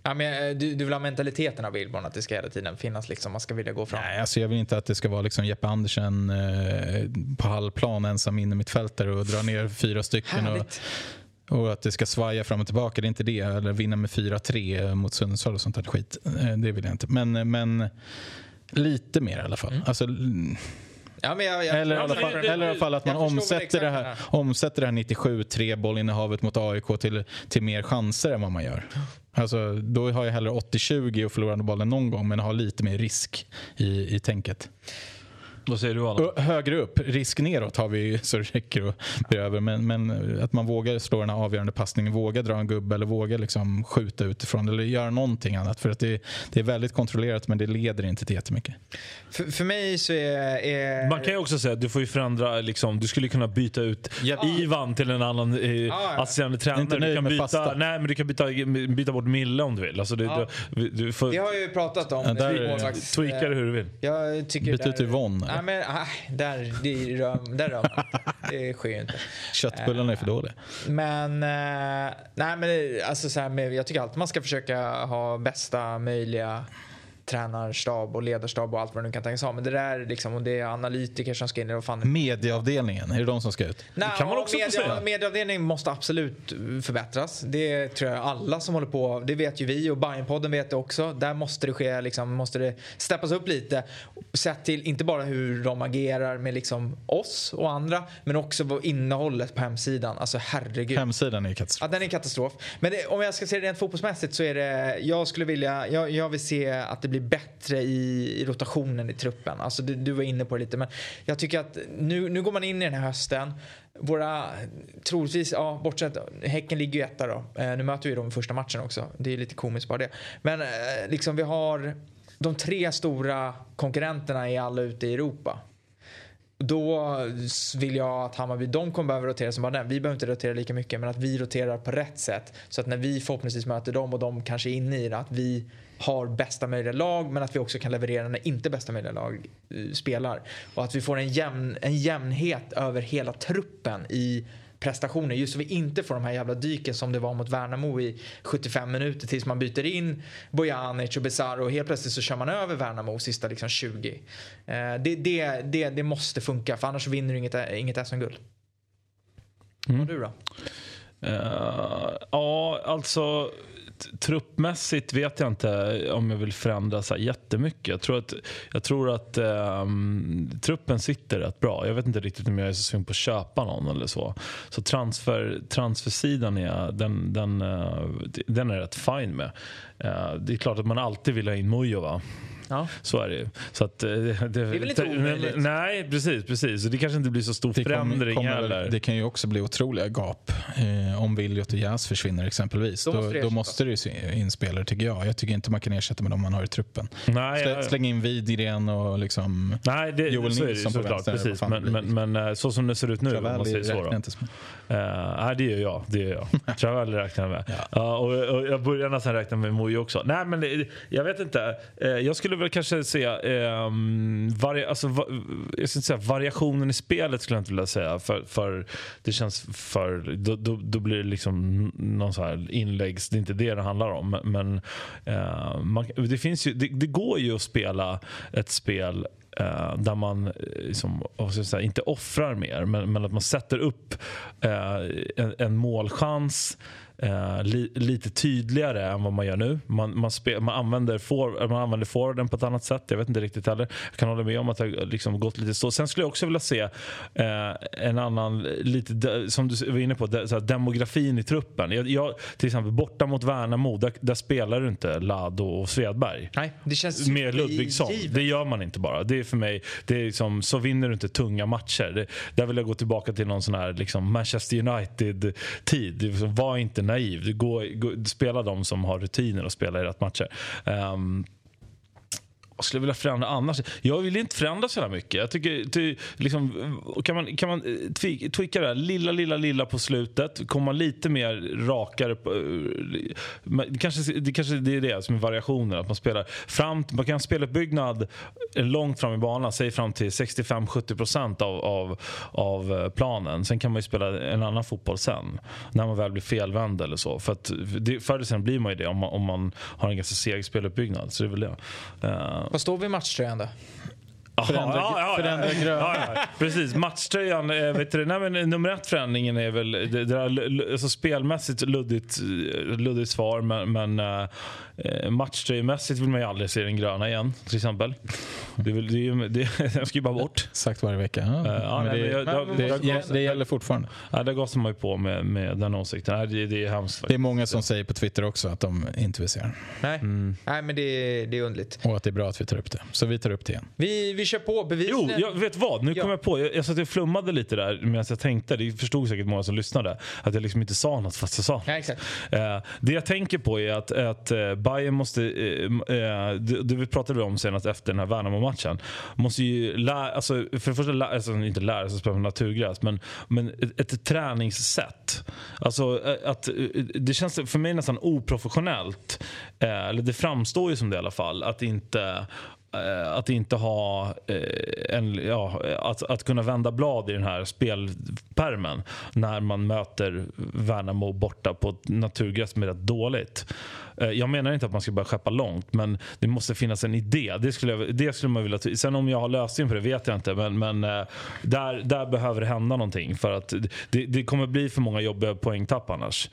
Ja, men, eh, du, du vill ha mentaliteten av Billborn, att det ska hela tiden finnas liksom, man ska vilja gå fram. Nej, alltså jag vill inte att det ska vara liksom Jeppe Andersen eh, på halvplan ensam inne mittfältare och dra ner [LAUGHS] fyra stycken. Och, Härligt. och att det ska svaja fram och tillbaka. Det är inte det. Eller vinna med 4-3 mot Sundsvall och sånt där skit. Eh, Det vill jag inte. Men, men lite mer i alla fall. Alltså, Ja, jag, jag, Eller i, alla fall, eller i alla fall att man omsätter det, här, vad omsätter det här 97-3 bollinnehavet mot AIK till, till mer chanser än vad man gör. Alltså, då har jag hellre 80-20 och förlorande bollen någon gång men har lite mer risk i, i tänket. Vad säger du Adam? Och högre upp, risk neråt har vi så det räcker att bli över. Men, men att man vågar slå den här avgörande passningen, vågar dra en gubbe eller vågar liksom skjuta utifrån eller göra någonting annat. För att det, det är väldigt kontrollerat men det leder inte till jättemycket. För, för mig så är... är... Man kan ju också säga att du får ju förändra, liksom, du skulle kunna byta ut Ja. Ivan till en annan eh, ja. assisterande tränare. Inte du kan byta, fasta. nej, men du kan byta, byta bort Mille om du vill. Alltså, du, Ja. du, du får Det har jag ju pratat om. Ja, där med är- målvakts- tweaka det hur du vill. Jag tycker Byt ut Yvonne, Nej, men, nej, där, det rör, där rör man. Det sker ju inte. Köttbullarna är för dåliga. Men, eh, nej, men det- alltså, så här, jag tycker alltid man ska försöka ha bästa möjliga tränarstab och ledarstab och allt vad det nu kan tänkas ha. Men det där liksom, och det är analytiker som ska in det. Vad fan. Medieavdelningen, är det de som ska ut? Nej, kan man också media, säga. Medieavdelningen måste absolut förbättras. Det tror jag alla som håller på, det vet ju vi och Bajenpodden vet det också. Där måste det ske, liksom, måste det steppas upp lite. Sett till inte bara hur de agerar med liksom oss och andra, men också vad innehållet på hemsidan. Alltså herregud. Hemsidan är katastrof. Ja, den är katastrof. Men det, om jag ska se det rent fotbollsmässigt så är det, jag skulle vilja, jag, jag vill se att det blir bättre i, i rotationen i truppen. Alltså du, du var inne på det lite men jag tycker att nu, nu går man in i den här hösten. Våra, troligtvis, ja bortsett, Häcken ligger ju etta då. Eh, nu möter vi dem i första matchen också. Det är lite komiskt bara det. Men eh, liksom vi har de tre stora konkurrenterna är alla ute i Europa. Då vill jag att Hammarby, de kommer behöva rotera som bara den. Vi behöver inte rotera lika mycket men att vi roterar på rätt sätt. Så att när vi förhoppningsvis möter dem och de kanske är inne i det, att vi har bästa möjliga lag men att vi också kan leverera när inte bästa möjliga lag eh, spelar. Och att vi får en, jämn, en jämnhet över hela truppen i prestationer. Just så vi inte får de här jävla dyken som det var mot Värnamo i 75 minuter tills man byter in Bojanic och Besaro och helt plötsligt så kör man över Värnamo sista liksom 20. Eh, det, det, det, det måste funka för annars vinner du inget, inget SM-guld. Mm. Och du då? Eh, ja, alltså truppmässigt vet jag inte om jag vill förändra så här jättemycket. Jag tror att, jag tror att um, truppen sitter rätt bra. Jag vet inte riktigt om jag är så sugen på att köpa någon eller så. Så transfer, transfersidan är, den, den, uh, den är rätt fine med. Uh, det är klart att man alltid vill ha in Mujo va? Ja. Så är det ju. Så att, eh, det, det, är väl inte omöjligt? Nej, precis. precis. Så det kanske inte blir så stor Det, kommer- förändring kommer, heller. det kan ju också bli otroliga gap eh, om Williot och Jas försvinner exempelvis. Då Då, måste det då, måste det ju in spelare tycker jag. Jag tycker inte man kan ersätta med de man har i truppen. Nej, Slä, jag- släng in Widgren och liksom Nej, det, Joel så är det Nilsson på vänster, Precis. Men, men, blir. men eh, så som det ser ut nu, Travalli räknar Då. inte som. Uh, nej, det gör jag. Det gör jag. [LAUGHS] Travalli räknar jag med. Ja, och, och jag börjar nästan räkna med Mojo också. Nej, men det- jag vet inte. Eh, jag skulle väl kanske säga, ehm, vari, alltså, va, jag ska inte säga, variationen i spelet skulle jag inte vilja säga. För, för det känns för... Då, då, då blir det liksom någon så här inläggs... Det är inte det det handlar om. Men, men eh, man, det, finns ju, det, det går ju att spela ett spel Uh, där man eh, liksom, ska säga, inte offrar mer men, men att man sätter upp uh, en, en målchans eh, li, lite tydligare än vad man gör nu. Man, man, spe, man, använder, for, man använder forwarden på ett annat sätt. Jag vet inte riktigt heller. Jag kan hålla med om att det har liksom gått lite så. Sen skulle jag också vilja se eh, en annan, lite som du var inne på, de, här, demografin i truppen. Jag, jag, till exempel borta mot Värnamo, där, där spelar du inte Lado och Svedberg Nej, det känns med Ludvigsson. givet. Det gör man inte bara. Det är för mig, det är liksom, så vinner du inte tunga matcher. Det, där vill jag gå tillbaka till någon sån här liksom Manchester United-tid. Var inte naiv. Du går, gå, spela de som har rutiner och spela i rätt matcher. Um, vad skulle jag vilja förändra annars? Jag vill inte förändra så jävla mycket. Jag tycker, ty, liksom, kan man, kan man eh, twi- tweaka det här lilla, lilla, lilla på slutet? Komma lite mer rakare. På, eh, men det, kanske, det kanske det är det som är variationen. Att man, spelar fram, man kan spela uppbyggnad långt fram i banan, säg fram till 65-70% av, av, av eh, planen. Sen kan man ju spela en annan fotboll sen. När man väl blir felvänd eller så. För att det, förr eller sen blir man ju det om man, om man har en ganska seg speluppbyggnad. Så det är väl det. Uh, vad står vi i matchtröjan då? Förändra, ja, ja, förändra ja, grön. ja, precis. Matchtröjan, eh, vet du, nej, men nummer ett förändringen är väl det, det där, alltså spelmässigt luddigt, eh, luddigt svar men, men eh, matchtröjemässigt vill man ju aldrig se den gröna igen till exempel. Det, väl- det, är det, [LAUGHS] den ska ju bara bort. Sagt varje vecka. Ja. Eh, ja, men nej, det, jag- det, jag- det, det gäller fortfarande. Ja, där gasar man ju på med, med den åsikten. Nej, det, det är hemskt Det är faktiskt. många som säger på Twitter också att de inte vill se den. Nej, Nej men det, är- det är underligt. Och att det är bra att vi tar upp det. Så vi tar upp det igen. Vi, vi kör på. Bevisligen. Jo, jag vet vad? Nu Ja. kom jag på. Jag, jag satt och flummade lite där medan jag tänkte. Det förstod säkert många som lyssnade. Att jag liksom inte sa något fast jag sa Ja, exakt. Eh, det jag tänker på är att, att eh, Bayern måste, eh, eh, det, det vi pratade om senast efter den här Värnamo-matchen, måste ju lära, alltså för det första, lära, alltså inte lära sig spela på naturgräs, men, men ett, ett träningssätt. Alltså eh, att, eh, det känns för mig nästan oprofessionellt, eh, eller det framstår ju som det i alla fall, att inte att inte ha en, ja, att, att kunna vända blad i den här spelpermen när man möter Värnamo borta på naturgräs som är rätt dåligt. Eh, Jag menar inte att man ska börja skeppa långt men det måste finnas en idé. Det skulle, jag, det skulle man vilja... Sen om jag har lösning på det vet jag inte men, men eh, där, där behöver det hända någonting för att det, det kommer bli för många jobbiga poängtapp annars.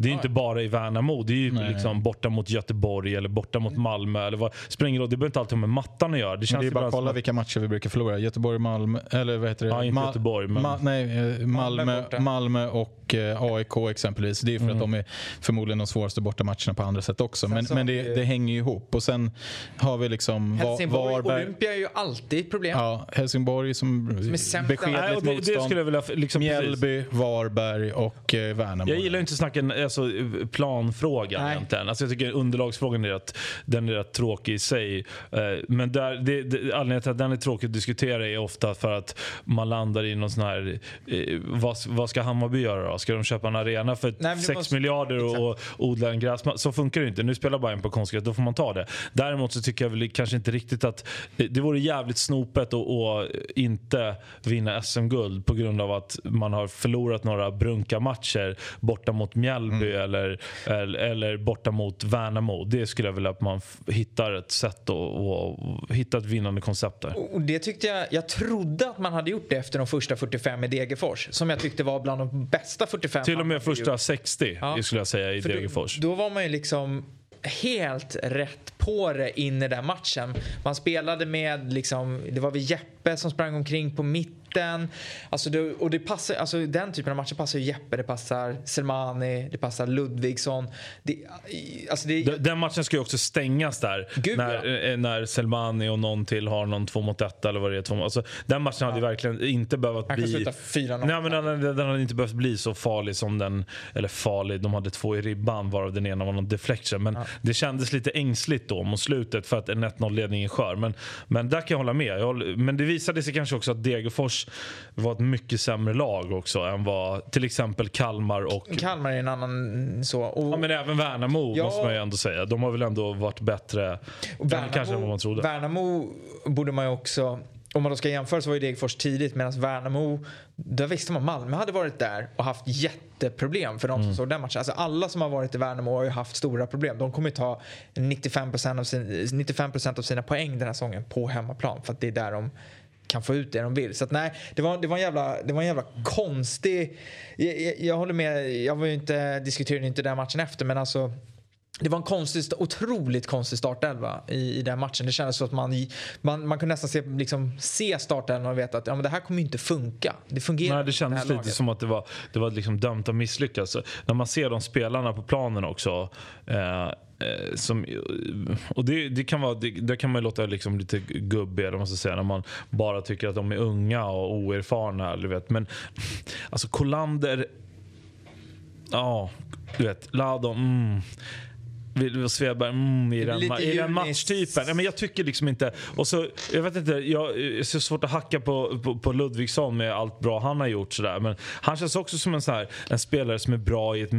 Det är inte bara i Värnamo. Det är ju liksom borta mot Göteborg eller borta mot Malmö. Eller vad, spelar ingen roll. Det behöver inte alltid ha med mattan att göra. Det, känns det är bara att som kolla att- vilka matcher vi brukar förlora. Göteborg, Malmö, eller vad heter det? Ja, inte Göteborg, men- nej, eh, Malmö. Malmö och eh, AIK exempelvis. Det är för att de är förmodligen de svåraste bortamatcherna på andra sätt också. Men, men det, det hänger ju ihop. Och sen har vi liksom Helsingborg, Varberg. Olympia är ju alltid ett problem. Ja, Helsingborg som är sämst beskedligt Nej, och det, det motstånd. skulle jag vilja... Liksom, precis. Mjällby, Varberg och eh, Värnamo. Jag gillar inte att snacka alltså, planfrågan Nej. egentligen. Alltså, jag tycker underlagsfrågan är rätt, den är rätt tråkig i sig. Eh, men där, det, det, anledningen till att den är tråkig att diskutera är ofta för att man landar i någon sån här... Eh, vad, vad ska Hammarby göra då? Ska de köpa en arena för Nej, men det 6 måste- miljarder och, och odla en gräsmatta? Så funkar det inte. Nu spelar Bayern på konstgräs, då får man ta det. Däremot så tycker jag väl kanske inte riktigt att... eh, Det vore jävligt snopet att inte vinna SM-guld på grund av att man har förlorat några brunka matcher borta mot Mjällby eller, eller, eller borta mot Värnamo. Det skulle jag vilja att man hittar ett sätt att hitta ett vinnande koncept där. Och det tyckte jag, jag trodde att man hade gjort det efter de första 45 i Degerfors. Som jag tyckte var bland de bästa 45. Till och med första gjort. 60 Ja. skulle jag säga i För då- Degerfors. Då var man ju liksom helt rätt på det in i den matchen. Man spelade med, liksom, det var vi Jeppe som sprang omkring på mitten. Alltså det, och det passar, alltså den typen av matcher passar ju Jeppe, det passar Selmani, det passar Ludvigsson. Det, alltså det, Den- Den matchen ska ju också stängas där. Gud, när, eh, när Selmani och någon till har någon två mot ett eller vad det är. Två, alltså, den matchen hade ju verkligen inte behövt bli... sluta 4-0. Nej, men den, den, hade inte behövt bli så farlig som den... Eller farlig, de hade två i ribban varav den ena var någon deflection. Men det kändes lite ängsligt då mot slutet för att en 1-0-ledning är skör. Men, men där kan jag hålla med. Jag men det visade sig kanske också att Degerfors var ett mycket sämre lag också än vad till exempel Kalmar och Kalmar är en annan så. Och, Ja, men även Värnamo Ja. måste man ju ändå säga. De har väl ändå varit bättre Och kanske än vad man trodde. Värnamo borde man ju också, om man då ska jämföra så var ju Degerfors tidigt medan Värnamo, där visste man Malmö hade varit där och haft jätteproblem för de som Mm. såg den matchen. Alltså alla som har varit i Värnamo har ju haft stora problem. De kommer ju ta 95% av, sin, 95 av sina poäng den här säsongen på hemmaplan för att det är där de kan få ut det de vill. Så att nej, det var, det var en jävla, det var en jävla konstig... Jag, jag, jag håller med, jag var ju inte, diskuterade inte den matchen efter men alltså det var en konstig, otroligt konstig startelva i, i den matchen. Det kändes så att man, man, man kunde nästan se, liksom, se startelvan och veta att ja, men det här kommer inte funka. Det fungerar Nej, det kändes här lite laget. som att det var, det var liksom dömt att misslyckas. När man ser de spelarna på planen också. Eh, eh, som, och det, det, kan vara, det, det kan man ju låta liksom lite gubbig eller vad man ska säga, när man bara tycker att de är unga och oerfarna. Du vet. Men alltså Kolander, ja, du vet, Ladon, mm. Svedberg, mm, i den, ma- i den matchtypen. Nej, men jag tycker liksom inte... Och så, jag vet inte, jag är så svårt att hacka på, på, på Ludvigsson med allt bra han har gjort. Sådär. Men han känns också som en, sån här, en spelare som är bra i ett,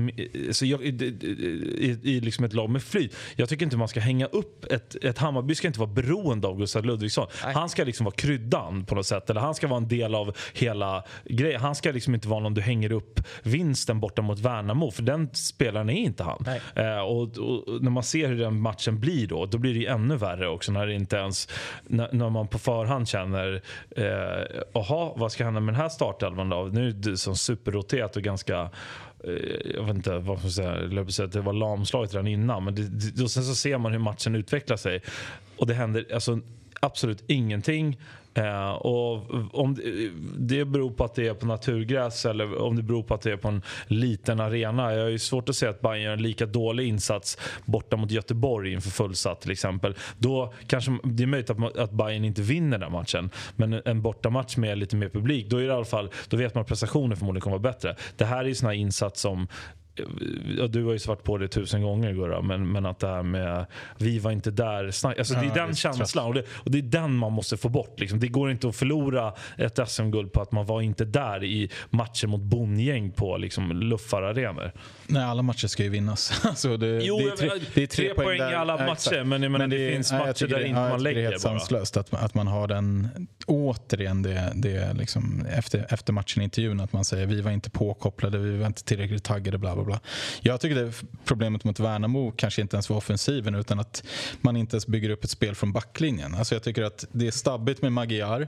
så jag, i, i, i liksom ett lag med flyt. Jag tycker inte man ska hänga upp ett, ett Hammarby ska inte vara beroende av Gustav Ludvigsson. Nej. Han ska liksom vara kryddan på något sätt. Eller han ska vara en del av hela grejen. Han ska liksom inte vara någon du hänger upp vinsten borta mot Värnamo. För den spelaren är inte han. Eh, och, och när man ser hur den matchen blir då, då blir det ännu värre också när det inte ens, när, när man på förhand känner, jaha, eh, vad ska hända med den här startelvan då? Nu är det som superroterat och ganska eh, jag vet inte vad man säga, säga att det var lamslaget redan innan. Men det, det, och sen så ser man hur matchen utvecklar sig. Och det händer alltså, absolut ingenting. Eh, och om det beror på att det är på naturgräs eller om det beror på att det är på en liten arena. Jag har ju svårt att se att Bayern gör en lika dålig insats borta mot Göteborg inför fullsatt till exempel. Då kanske det är möjligt att, att Bayern inte vinner den matchen. Men en bortamatch med lite mer publik, då, är det i alla fall, då vet man att prestationen förmodligen kommer vara bättre. Det här är ju sån här insats som ja, du har ju svart på det tusen gånger Gurra, men, men att det här med vi var inte där. Alltså, det är den känslan och det, och det är den man måste få bort. Liksom. Det går inte att förlora ett SM-guld på att man var inte där i matcher mot bondgäng på liksom, luffararenor. Nej, alla matcher ska ju vinnas. [LAUGHS] alltså, det, jo, det är tre, det är tre, tre poäng, poäng i alla matcher, exakt. men, men, men det, det, finns matcher där det, inte man lägger. Det är helt sanslöst att, att man har den, återigen, det, det liksom, efter, efter matchen i intervjun, att man säger vi var inte påkopplade, vi var inte tillräckligt taggade, bla bla bla. Jag tycker det problemet mot Värnamo kanske inte ens var offensiven utan att man inte ens bygger upp ett spel från backlinjen. Alltså jag tycker att det är stabbigt med Magyar eh,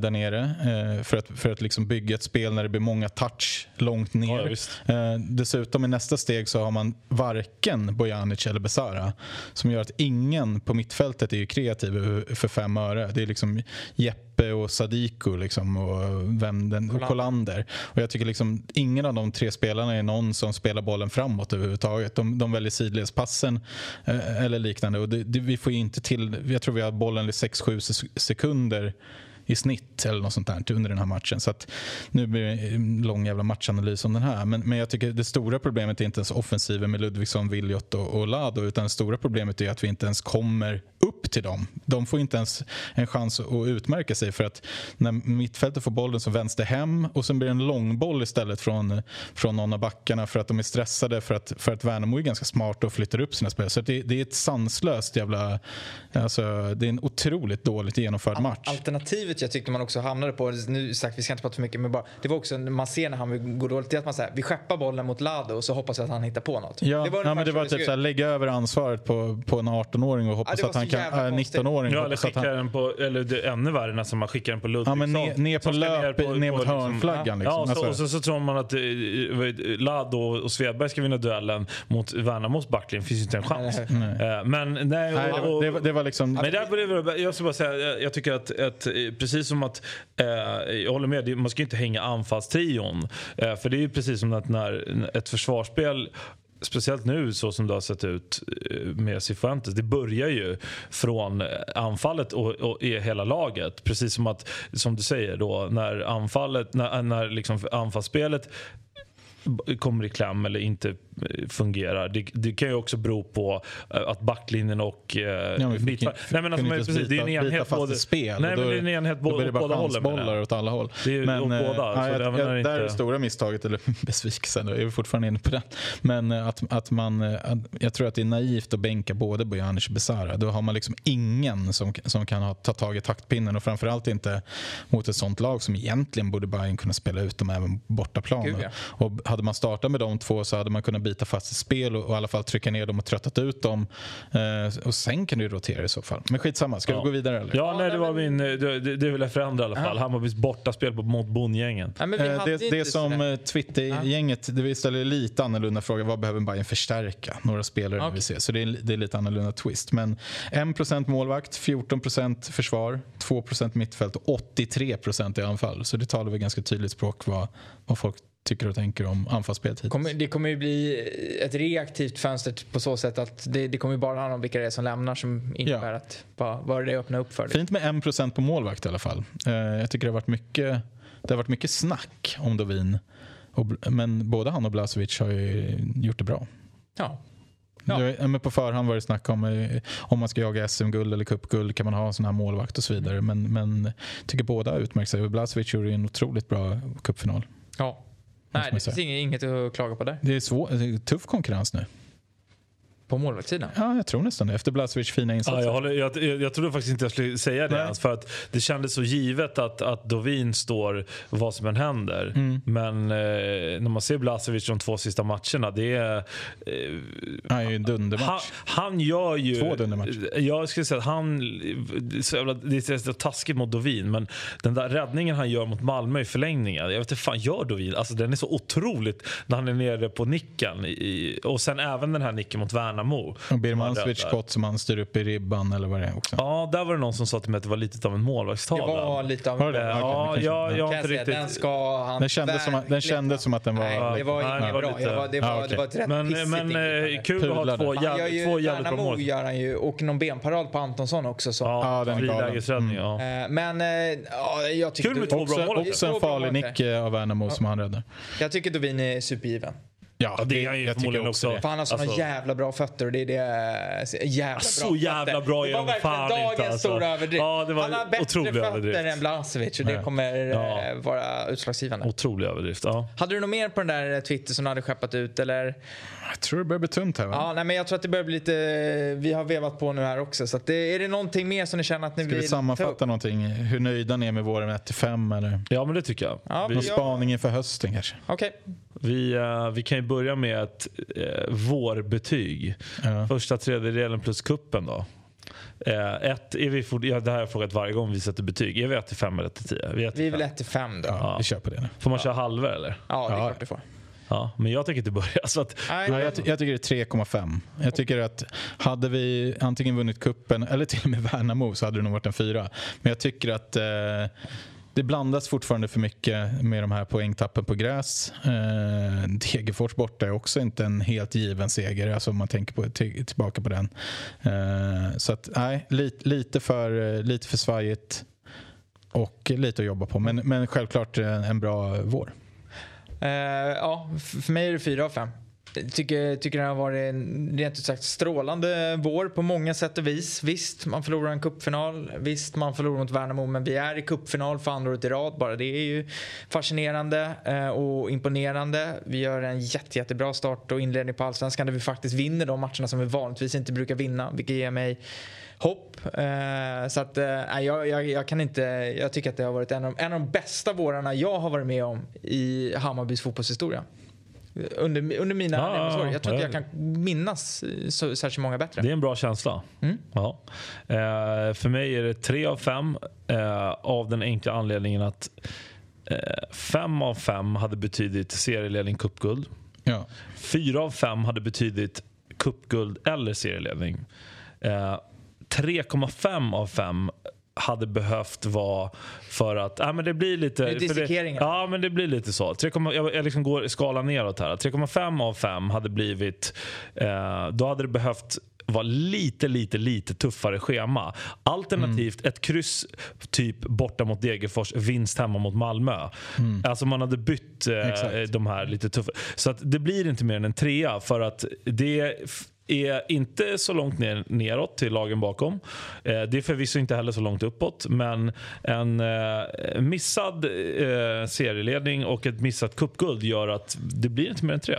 där nere eh, för att, för att liksom bygga ett spel när det blir många touch långt ner. Ja, eh, dessutom i nästa steg så har man varken Bojanic eller Besara som gör att ingen på mittfältet är kreativ för fem öre. Det är liksom Jeppe Pepe och Sadiku liksom, och, vem den, och Kolander. Och jag tycker liksom, ingen av de tre spelarna är någon som spelar bollen framåt överhuvudtaget. De, de väljer sidledspassen eh, eller liknande. Och det, det, vi får inte till, jag tror vi har bollen i 6-7 sekunder i snitt eller något sånt där under den här matchen. Så att, nu blir det en lång jävla matchanalys om den här. Men, men jag tycker det stora problemet är inte ens offensiven med Ludvigsson, Viljot och, och Lado utan det stora problemet är att vi inte ens kommer upp till dem. De får inte ens en chans att utmärka sig för att när mittfältet får bollen så vänds det hem och sen blir det en långboll istället från, från någon av backarna för att de är stressade för att, för att Värnamo är ganska smart och flyttar upp sina spelare. Så det, det, är ett sanslöst jävla... Alltså, det är en otroligt dåligt genomförd match. Alternativet jag tyckte man också hamnade på, nu sagt vi ska inte prata för mycket, men bara, det var också man ser när han går dåligt, det är att man säger vi skeppar bollen mot Lado och så hoppas jag att han hittar på något. Ja, det var, ja, men det var typ såhär, lägga över ansvaret på, på en 18-åring och hoppas ja, att han kan, äh, 19-åring. Ja, eller han... den på, eller det är ännu värre nästan, man skickar den på Ludvigsson. Ja, men ner, ner på löp, ner, på, ner mot liksom- hörnflaggan. Liksom. Ja, och så, alltså. och så, så, tror man att eh, Lado och Svedberg ska vinna duellen mot Värnamos backlinje, finns inte en chans. Nej. Uh, men nej, och, och, det, det, var liksom... Men där, jag ska bara säga, jag, tycker att, att, precis som att uh, jag håller med, man ska inte hänga anfallstrion. Uh, för det är ju precis som att när ett försvarsspel speciellt nu så som det har sett ut eh, med Cifuentes. Det börjar ju från eh, anfallet och, och i hela laget. Precis som att, som du säger då, när anfallet, när, när liksom anfallsspelet kommer i kläm eller inte fungerar. Det, det, kan ju också bero på eh, att backlinjen och eh, ja. Nej men alltså, precis, byta, det är en enhet både... Spel, nej men det är en enhet både, åt båda hållen. bollar åt alla håll. Det är men, åt båda. Jag, jag, jag, inte... Där är det stora misstaget, eller [LAUGHS] besvikelsen, jag är fortfarande inne på det. Men att, att man, att, jag tror att det är naivt att bänka både Bojanic och Besara. Då har man liksom ingen som, som kan ha, ta tag i taktpinnen och framförallt inte mot ett sånt lag som egentligen borde Bayern kunna spela ut dem även bortaplan. Gud, ja. Och hade man startat med de två så hade man kunnat bita fast ett spel och, och i alla fall trycka ner dem och tröttat ut dem. Eh, och sen kan du rotera i så fall. Men skitsamma, ska ja. vi gå vidare eller? Ja, nej, det var min, det, det vill jag förändra i alla fall. Hammarbys bortaspel mot bondgängen. Ja, eh, det, det som eh, Twitter-gänget, det vi ställer lite annorlunda fråga. Vad behöver Bayern förstärka? Några spelare okay. vi se. Så det är, det är lite annorlunda twist. Men 1% målvakt, 14% försvar, 2% mittfält och 83% i anfall. Så det talar väl ganska tydligt språk vad, vad folk tycker och tänker om anfallsspelet hittills. Det kommer ju bli ett reaktivt fönster på så sätt att det, det kommer ju bara handla om vilka det är som lämnar som innebär ja. att vad, vad det öppnar upp för. Fint med 1% på målvakt i alla fall. Eh, jag tycker det har varit mycket, det har varit mycket snack om Dovin. men både han och Blasevic har ju gjort det bra. Ja. Ja. Men på förhand var det snack om eh, om man ska jaga SM-guld eller cupguld kan man ha en sån här målvakt och så vidare. Men, men tycker båda har utmärkt sig. Blasevic gjorde en otroligt bra cupfinal. Ja, Nej, det finns inget, inget att klaga på där. Det är, svår, tuff konkurrens nu. På målvaktssidan. Ja, jag tror nästan det. Efter Blasevic fina insatser. Ja, jag, håller, jag, jag, jag trodde faktiskt inte jag skulle säga det ens. För att det kändes så givet att, att Dovin står vad som än händer. Mm. Men eh, när man ser Blasevic de två sista matcherna. Det är, eh, Han är ju en han, dundermatch. han gör ju... Två dundermatcher. Jag skulle säga att han... Så jävla, det är så taskigt mot Dovin men den där räddningen han gör mot Malmö i förlängningen. Jag vet inte fan gör Dovin? Alltså den är så otroligt när han är nere på nicken. I, och sen även den här nicken mot Värnamo. Och Birmancevic skott som han styr upp i ribban eller vad det är också. Ja, där var det någon som sa till mig att det var lite av en Det målvaktstavla. var lite av det Eh, det? Ja, Okej, ja, jag har Kan inte jag säga, Den riktigt... ska han Den kändes som att- den kändes som att den var- Nej, det var inget det var bra. lite- Det var, det det ett rätt Men, pissigt men ingripande. eh, kul att ha två, ju, två jävligt bra mål. gör han ju, och någon benparad på Antonsson också. Så. Ja, Ja, den är galen. frilägesräddning. Ja. Eh, Men eh, ja, jag tycker, Kul med två bra Också, mål. också en farlig mål. nick av Värnamo som han räddar. jag tycker Dovin är supergiven. Ja, det är han ju förmodligen också. det. För han har såna Alltså- jävla bra fötter och det är det... Jävla Så bra jävla bra Det är var de verkligen fan dagens inte, alltså. stora överdrift. Ja, det var han har bättre fötter överdrift. än Blasevic och det Ja. kommer Ja. eh, vara utslagsgivande. Otrolig överdrift. Ja. Hade du något mer på den där Twitter som du hade skeppat ut eller? Jag tror det börjar bli tunt här va? Ja, nej, men jag tror att det börjar bli lite... Vi har vevat på nu här också. Så att det, är det någonting mer som ni känner att ni Ska vi vill ta upp? sammanfatta någonting? Hur nöjda ni är med våren 1-5 eller? ja, men det tycker jag. Ja, vi, Någon Ja. spaning inför hösten kanske? Okej. Vi, eh, vi kan ju börja med ett uh, vårbetyg. Ja. Första tredjedelen plus kuppen då. Eh, ett, är vi fort, ja, det här har jag frågat varje gång vi sätter betyg. Är vi 1 till 5 eller 1 till 10? Vi är 1 Vi är väl 5. 1 till 5 då. Ja, Ja, vi kör på det nu. Får man köra halvor eller? det är Ja. klart du får. Ja, men jag tänker inte börja. [LAUGHS] Så att, Nej, Ja, jag, ty- jag tycker det är 3,5. Jag tycker att hade vi antingen vunnit kuppen eller till och med Värnamo så hade det nog varit en fyra. Men jag tycker att eh, det blandas fortfarande för mycket med de här poängtappen på gräs. Eh, Degerfors borta är också inte en helt given seger, alltså om man tänker på, till, tillbaka på den. Eh, så att nej, lite, lite, för, lite för svajigt och lite att jobba på. Men, men självklart en bra vår. Eh, ja, för mig är det fyra av fem. Tycker, tycker det har varit en rent ut sagt strålande vår på många sätt och vis. Visst, man förlorar en cupfinal. Visst, man förlorar mot Värnamo. Men vi är i cupfinal för andra året i rad. Bara det är ju fascinerande eh, och imponerande. Vi gör en jätte, jättebra start och inledning på Allsvenskan där vi faktiskt vinner de matcherna som vi vanligtvis inte brukar vinna. Vilket ger mig hopp. Eh, så att, eh, nej, jag, jag, jag kan inte, jag tycker att det har varit en av, en av de bästa vårarna jag har varit med om i Hammarbys fotbollshistoria. Under, under mina Ja, levnadsår. Jag tror inte ja. jag kan minnas eh, så, särskilt många bättre. Det är en bra känsla. Mm. Ja. Eh, för mig är det tre av fem eh, av den enkla anledningen att eh, fem av fem hade betydit serieledning cupguld. Ja. Fyra av fem hade betydit cupguld eller serieledning. Eh, 3,5 av 5 hade behövt vara för att... Ja, men det blir lite... Det. Ja, men det blir lite så. 3, jag, jag liksom går skalan neråt här. 3,5 av 5 hade blivit... Eh, då hade det behövt vara lite, lite, lite tuffare schema. Alternativt ett kryss typ borta mot Degerfors, vinst hemma mot Malmö. Alltså man hade bytt eh, de här lite tuffa. Så att det blir inte mer än en trea för att det är inte så långt ner, neråt till lagen bakom. Eh, det är förvisso inte heller så långt uppåt men en eh, missad eh, serieledning och ett missat cupguld gör att det blir inte mer än tre.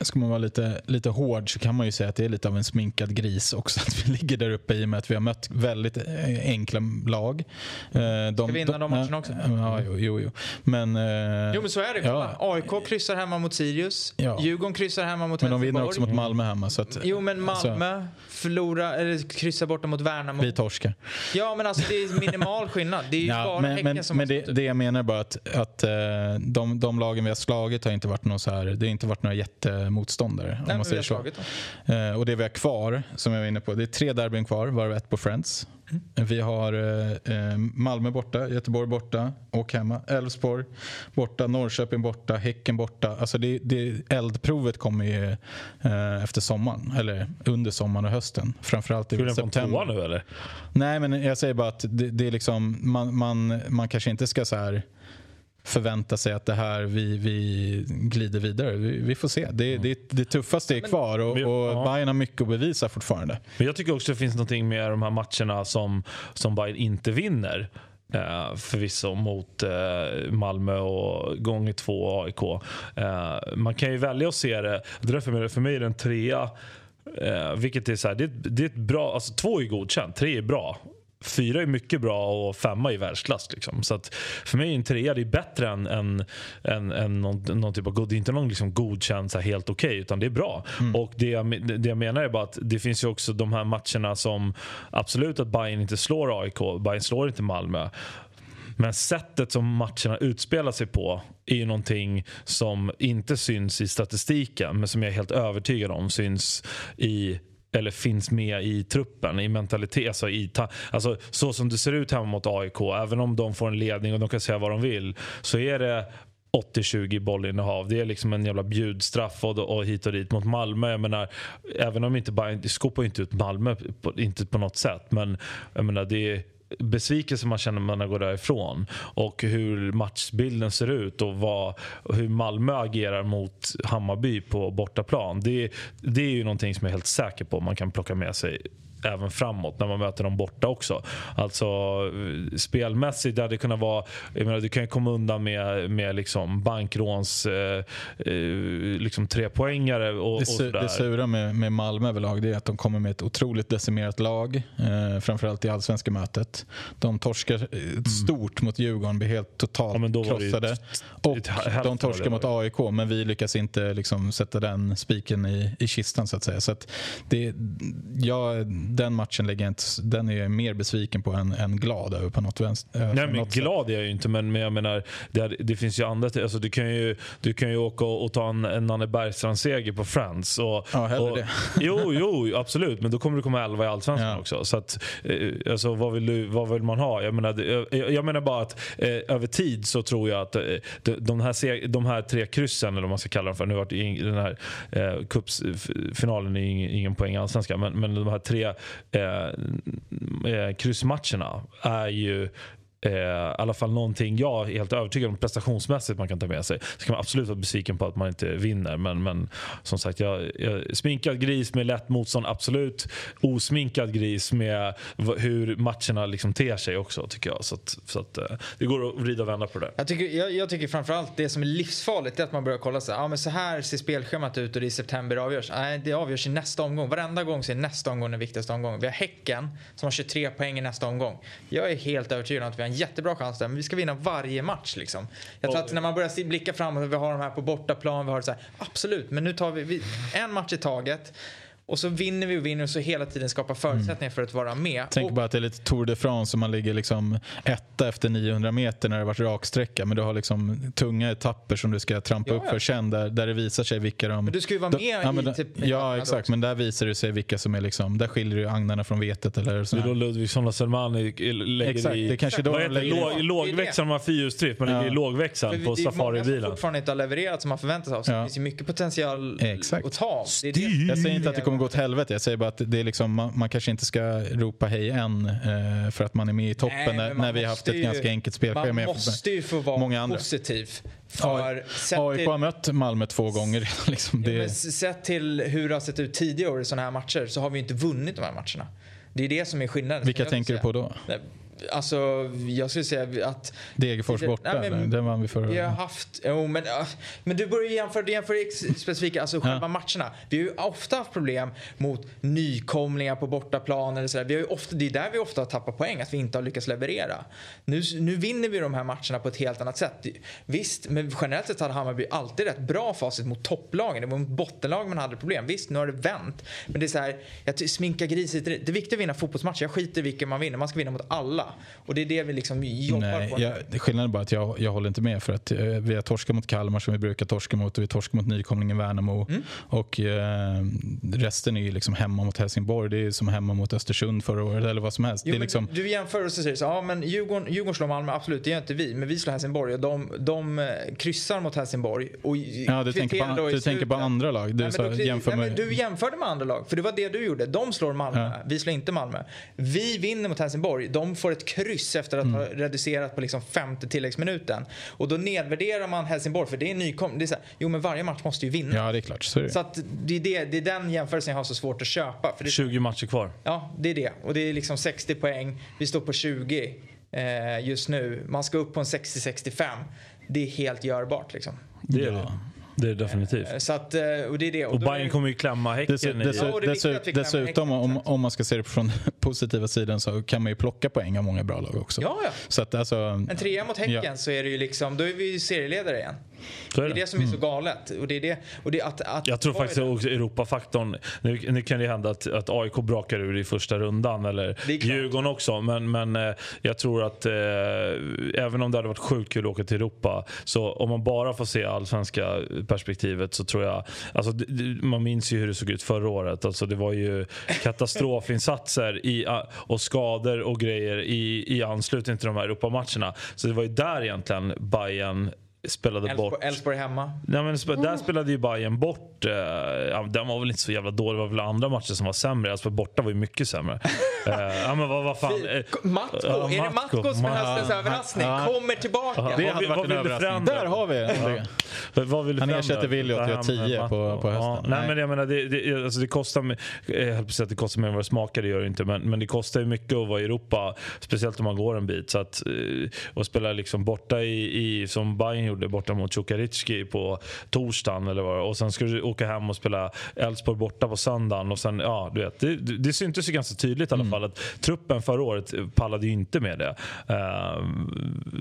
Ska man vara lite, lite hård så kan man ju säga att det är lite av en sminkad gris också [LAUGHS] att vi ligger där uppe i och med att vi har mött väldigt eh, enkla lag. Eh, De, Ska vinna de matcherna också? Ja, jo, jo, jo. Men, eh, Jo men så är det. Ja. AIK kryssar hemma mot Sirius. Ja. Djurgården kryssar hemma mot men de vinner Helsingborg. också mot Malmö hemma. Så att, Jo men alltså, Malmö förlorar, eller kryssar borta mot Värnamo. vi torskar. Ja men alltså det är minimal skillnad. Det är ju Ja, bara men Häcken men, som men har det, det jag menar bara att, att eh, de, de lagen vi har slagit har inte varit, någon så här, det har inte varit några jättemotståndare. Nej, om man vi säger har så. Eh, och det vi har kvar, som jag var inne på, det är tre derbyn kvar, varav ett på Friends. Vi har eh, eh, Malmö borta, Göteborg borta, och hemma. Elfsborg borta, Norrköping borta, Häcken borta. Alltså det, det, eldprovet kommer ju eh, efter sommaren, eller under sommaren och hösten. Framförallt i Skulle september. tvåa nu eller? Nej, men jag säger bara att det, det är liksom, man, man, man kanske inte ska så här förvänta sig att det här vi, vi glider vidare. Vi, vi får se. Det, det, det tuffaste är kvar och, och ja. Bayern har mycket att bevisa fortfarande. Men jag tycker också det finns någonting med de här matcherna som, som Bayern inte vinner. Eh, förvisso mot eh, Malmö och gånger två AIK. Eh, man kan ju välja att se det, det är därför med- för mig är det en trea Eh, vilket är så här, det, det är ett bra, alltså två är godkänt, tre är bra. Fyra är mycket bra och femma är världsklass. Liksom. Så att för mig är en trea det är bättre än, än, än, än någon, någon typ av god. Det är inte någon liksom godkänd så helt okej okay, utan det är bra. Och det jag, det jag menar är bara att det finns ju också de här matcherna som absolut att Bayern inte slår AIK, Bayern slår inte Malmö. Men sättet som matcherna utspelar sig på är ju någonting som inte syns i statistiken men som jag är helt övertygad om syns i eller finns med i truppen, i mentalitet. Alltså, i alltså, så som det ser ut hemma mot AIK, även om de får en ledning och de kan säga vad de vill, så är det 80-20 bollinnehav. Det är liksom en jävla bjudstraff och, och hit och dit mot Malmö. Jag menar, även om inte Bayern, det skopar inte ut Malmö, på, inte på något sätt. Men jag menar, det är besvikelse man känner när man går därifrån och hur matchbilden ser ut och vad, hur Malmö agerar mot Hammarby på bortaplan. Det, det är ju någonting som jag är helt säker på man kan plocka med sig även framåt när man möter dem borta också. Alltså spelmässigt det hade kunnat vara, jag menar, du kan ju komma undan med, med liksom bankråns eh, eh liksom trepoängare och, det, och det sura med, med Malmö överlag det är att de kommer med ett otroligt decimerat lag. Eh, framförallt i allsvenska mötet. De torskar eh, mm. stort mot Djurgården, blir helt totalt ja, krossade. Och de torskar mot AIK men vi lyckas inte liksom, sätta den spiken i, i kistan så att säga. Så att det, ja, den matchen lägger jag inte, den är jag mer besviken på än, än glad över på något vänster. Nej, men glad är jag ju inte, men, men jag menar, det, det finns ju andra... Alltså, du, kan ju, du kan ju åka och, och ta en, en Nanne Bergstrand-seger på Friends. Och, ja, hellre och, det. [LAUGHS] Jo, jo, absolut. Men då kommer du komma 11 i Allsvenskan ja. också. Så att, eh, alltså, vad, vill du, vad vill man ha? Jag menar, jag, jag menar bara att eh, över tid så tror jag att eh, de, här, de här tre kryssen, eller vad man ska kalla dem för. Nu har den här eh, cupsfinalen är ingen, ingen poäng Allsvenskan. Men, men de här tre Eh, eh, kryssmatcherna är ju Eh, I alla fall någonting jag är helt övertygad om prestationsmässigt man kan ta med sig. Så kan man absolut vara besviken på att man inte vinner. Men, men som sagt, jag, jag, sminkad gris med lätt motstånd, absolut. Osminkad gris med hur matcherna liksom ter sig också tycker jag. Så, att, så att, eh, det går att vrida och vända på det Jag tycker, jag, jag tycker framförallt det som är livsfarligt är att man börjar kolla så här, ja, men så här ser spelschemat ut och det i september avgörs. Nej, det avgörs i nästa omgång. Varenda gång så är nästa omgång den viktigaste omgången. Vi har Häcken som har 23 poäng i nästa omgång. Jag är helt övertygad om att vi har en jättebra chans där, men vi ska vinna varje match. Liksom. Jag tror att när man börjar blicka framåt, vi har de här på bortaplan, vi har så här, absolut, men nu tar vi, vi en match i taget. Och så vinner vi och vinner och så hela tiden skapar förutsättningar mm. för att vara med. Tänk och, bara att det är lite Tour de France och man ligger liksom etta efter 900 meter när det varit raksträcka. Men du har liksom tunga etapper som du ska trampa ja, upp för sen där, där det visar sig vilka de... Men du ska ju vara med ja, men, i typ, Ja exakt, också. men där visar det sig vilka som är liksom, där skiljer du agnarna från vetet eller så. Det är då Ludvigsson och Selmani lägger exakt, i... Det kanske då vad heter låg, lågväxlaren, de har fyrhjulsdrift, man ja. ligger i lågväxlaren på safaribilen. Det är många som fortfarande inte har levererat som man förväntat sig av. Så ja. det finns ju mycket potential exakt. att ta. Det det. Jag säger inte att det kommer gå åt helvete, jag säger bara att det är liksom, man, man kanske inte ska ropa hej än eh, för att man är med i toppen Nej, när, när vi har haft ett ju, ganska enkelt spelschema. Man måste ju få vara många andra. positiv. För AIK har mött Malmö två gånger. [LAUGHS] Liksom det... ja, sett till hur det har sett ut tidigare år i sådana här matcher så har vi inte vunnit de här matcherna. Det är det som är skillnaden. Vilka tänker du på då? Alltså, jag skulle säga att... Degerfors borta, nej, men, den vann vi förra Vi har haft... Jo, men, men du börjar jämföra, du jämför specifika, alltså själva ja. matcherna. Vi har ju ofta haft problem mot nykomlingar på bortaplan eller sådär. Vi har ju ofta, det är där vi ofta har tappat poäng, att vi inte har lyckats leverera. Nu, nu vinner vi de här matcherna på ett helt annat sätt. Visst, men generellt sett hade Hammarby alltid rätt bra facit mot topplagen. Det var mot bottenlag man hade problem. Visst, nu har det vänt. Men det är så här, jag sminka grisigt. Det är viktigt att vinna fotbollsmatcher. Jag skiter i vilken man vinner. Man ska vinna mot alla. Och det är det vi liksom jobbar Nej, på. Jag, skillnaden är bara att jag, jag håller inte med för att eh, vi har torskat mot Kalmar som vi brukar torska mot och vi torskar mot nykomlingen Värnamo. Mm. Och eh, resten är ju liksom hemma mot Helsingborg. Det är som hemma mot Östersund förra året eller vad som helst. Jo, det är liksom... Du jämför och så säger så, ja men Djurgården, Djurgården slår Malmö, absolut det gör inte vi. Men vi slår Helsingborg och de, de eh, kryssar mot Helsingborg. Och ja, du tänker på, du tänker på andra lag. Du, nej, så, du, jämför nej, med... du jämförde med andra lag, för det var det du gjorde. De slår Malmö, ja. vi slår inte Malmö. Vi vinner mot Helsingborg, de får ett kryss efter att mm. ha reducerat på liksom femte tilläggsminuten. Och då nedvärderar man Helsingborg för det är nykom. Det är så här, jo men varje match måste ju vinna. Ja det är klart. Så, är det. så att det, är det, det är den jämförelsen jag har så svårt att köpa. För det, 20 matcher kvar. Ja det är det. Och det är liksom 60 poäng. Vi står på 20 eh, just nu. Man ska upp på en 60-65. Det är helt görbart liksom. Det är det. Det är det definitivt. Så att, eh, och det är det. Och är Bayern kommer ju klämma Häcken Dessu- i... dessu- Ja, och det är viktigt dessu- att vi klämmer dessutom, Häcken, om, om man ska se det från [LAUGHS] positiva sidan så kan man ju plocka poäng av många bra lag också. Ja, ja. Så att alltså, En trea mot Häcken Ja. så är det ju liksom, då är vi ju serieledare igen. Det är det. som är Mm. så galet. Och det är det, och det, att, att, Jag tror faktiskt det? också Europafaktorn. Nu, nu kan det hända att, att AIK brakar ur i första rundan eller. Djurgården också. Men, men eh, jag tror att eh, även om det hade varit sjukt kul att åka till Europa så om man bara får se allsvenska perspektivet så tror jag... Alltså, man minns ju hur det såg ut förra året. Alltså, det var ju katastrofinsatser i, och skador och grejer i, i anslutning till de här Europamatcherna. Så det var ju där egentligen Bayern spelade bort. Elfsborg, hemma. Nej, men sp- där spelade ju Bayern bort. Eh, ja, den var väl inte så jävla dålig. Det var väl andra matcher som var sämre. Elfsborg borta var ju mycket sämre. [LAUGHS] eh, ja, men vad, vad fan. Eh, Matko, Ja, är det Matko. Matko som är höstens överraskning? ja. Kommer tillbaka. Ja. det Vad hade varit vad en vill du överraskning. Där har vi det. Vad vill du Han ersätter Willy Ta 81-10 hem på- Matko. på hösten. Ja, nej, Nej. men jag menar, det, det, alltså det kostar, jag höll på att säga att det kostar mer än vad det smakar, det gör det inte. Men, men det kostar ju mycket att vara i Europa, speciellt om man går en bit. Så att, eh, och spela liksom borta i, i, som Bayern gjorde, borta mot Cukaricki på torsdagen eller vad det. Och sen ska du åka hem och spela Elfsborg borta på söndagen. Och sen, ja, du vet, det, det syntes ju ganska tydligt i alla fall att truppen förra året pallade ju inte med det. Uh,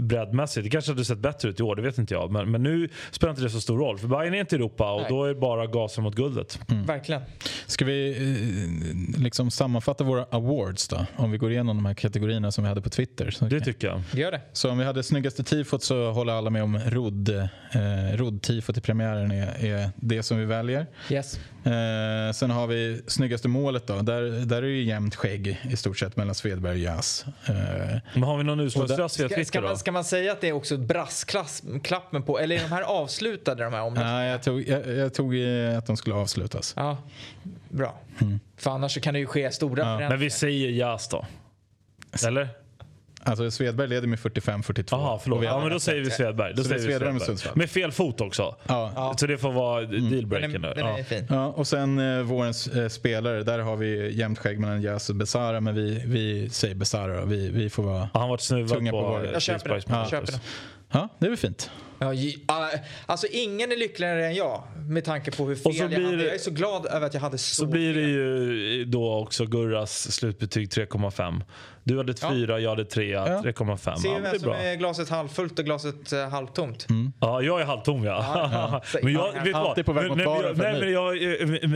breddmässigt. Det kanske hade sett bättre ut i år, det vet inte jag. Men, men nu spelar inte det så stor roll. För Bayern är inte i Europa och Nej. då är det bara gasen mot guldet. Verkligen. Ska vi eh, liksom sammanfatta våra awards då? Om vi går igenom de här kategorierna som vi hade på Twitter. Så, Det tycker jag. Gör det. så om vi hade snyggaste tifot så håller alla med om rodd. Eh, i premiären är, är det som vi väljer. Yes. Eh, sen har vi snyggaste målet då. Där, där är det ju jämnt skägg i stort sett mellan Svedberg och Jas. Eh, Men har vi någon utslagsröst via Ska, Twitter ska, då? man, ska man säga att det är också brasklappen på, eller är de här avslutade de här omröstningarna? nej, jag tog, jag, jag tog att de skulle avslutas. Ja, bra. Mm. För annars så kan det ju ske stora förändringar. Men vi säger Jas då. Eller? Alltså Svedberg leder med 45-42. Jaha, förlåt. Ja, men då säger vi Svedberg. Då Så säger vi Svedberg med. Sundsvall. Med fel fot också. ja. Så det får vara Den dealbreaken är, nu. den är Ja. fin. Ja, och sen eh, vårens eh, spelare, där har vi jämnt skägg mellan Jas och Besara, men vi, vi säger Besara. Vi, vi får vara... Han har varit snuvad Tunga på, på eh, Jag köper det. frisparksmålet. Jag köper det. Ja, det är väl fint. Ja, alltså ingen är lyckligare än jag med tanke på hur fel Och så jag blir hade. det- Jag är så glad över att jag hade så, Så blir det ju då också Gurras slutbetyg 3,5. Du hade ett Ja. 4, jag hade 3, Ja. 3,5. Se Ja, men vem det är som bra. är glaset halvfullt och glaset eh, halvtomt. Ja, jag är halvtom ja. Ja, ja. [LAUGHS] men jag, vet? Alltid på väg mot baren jag- för Nej, en men jag,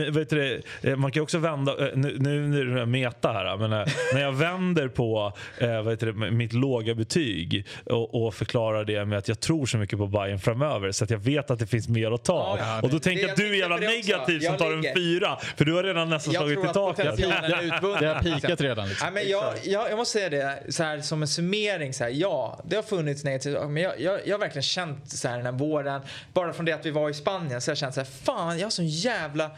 eh, vet du, eh, man kan ju också vända, eh, nu, nu, är det meta här, men eh, [LAUGHS] när jag vänder på eh, vad heter det, mitt låga betyg och, och förklarar det med att jag tror så mycket på Bayern framöver så att jag vet att det finns mer att ta. Ja, ja. och då tänker jag att jag du är jävla negativ som Jag tar en fyra. För du har redan nästan Jag slagit tror i att taket. potentialen är [LAUGHS] utvunnen. Det har pikat redan. Liksom. Nej, men jag, jag, jag måste säga det så här, som en summering. Så här, ja, det har funnits negativt men jag, jag, jag har verkligen känt så här, den här våren, bara från det att vi var i Spanien, så har jag känt så här, fan, jag har sån jävla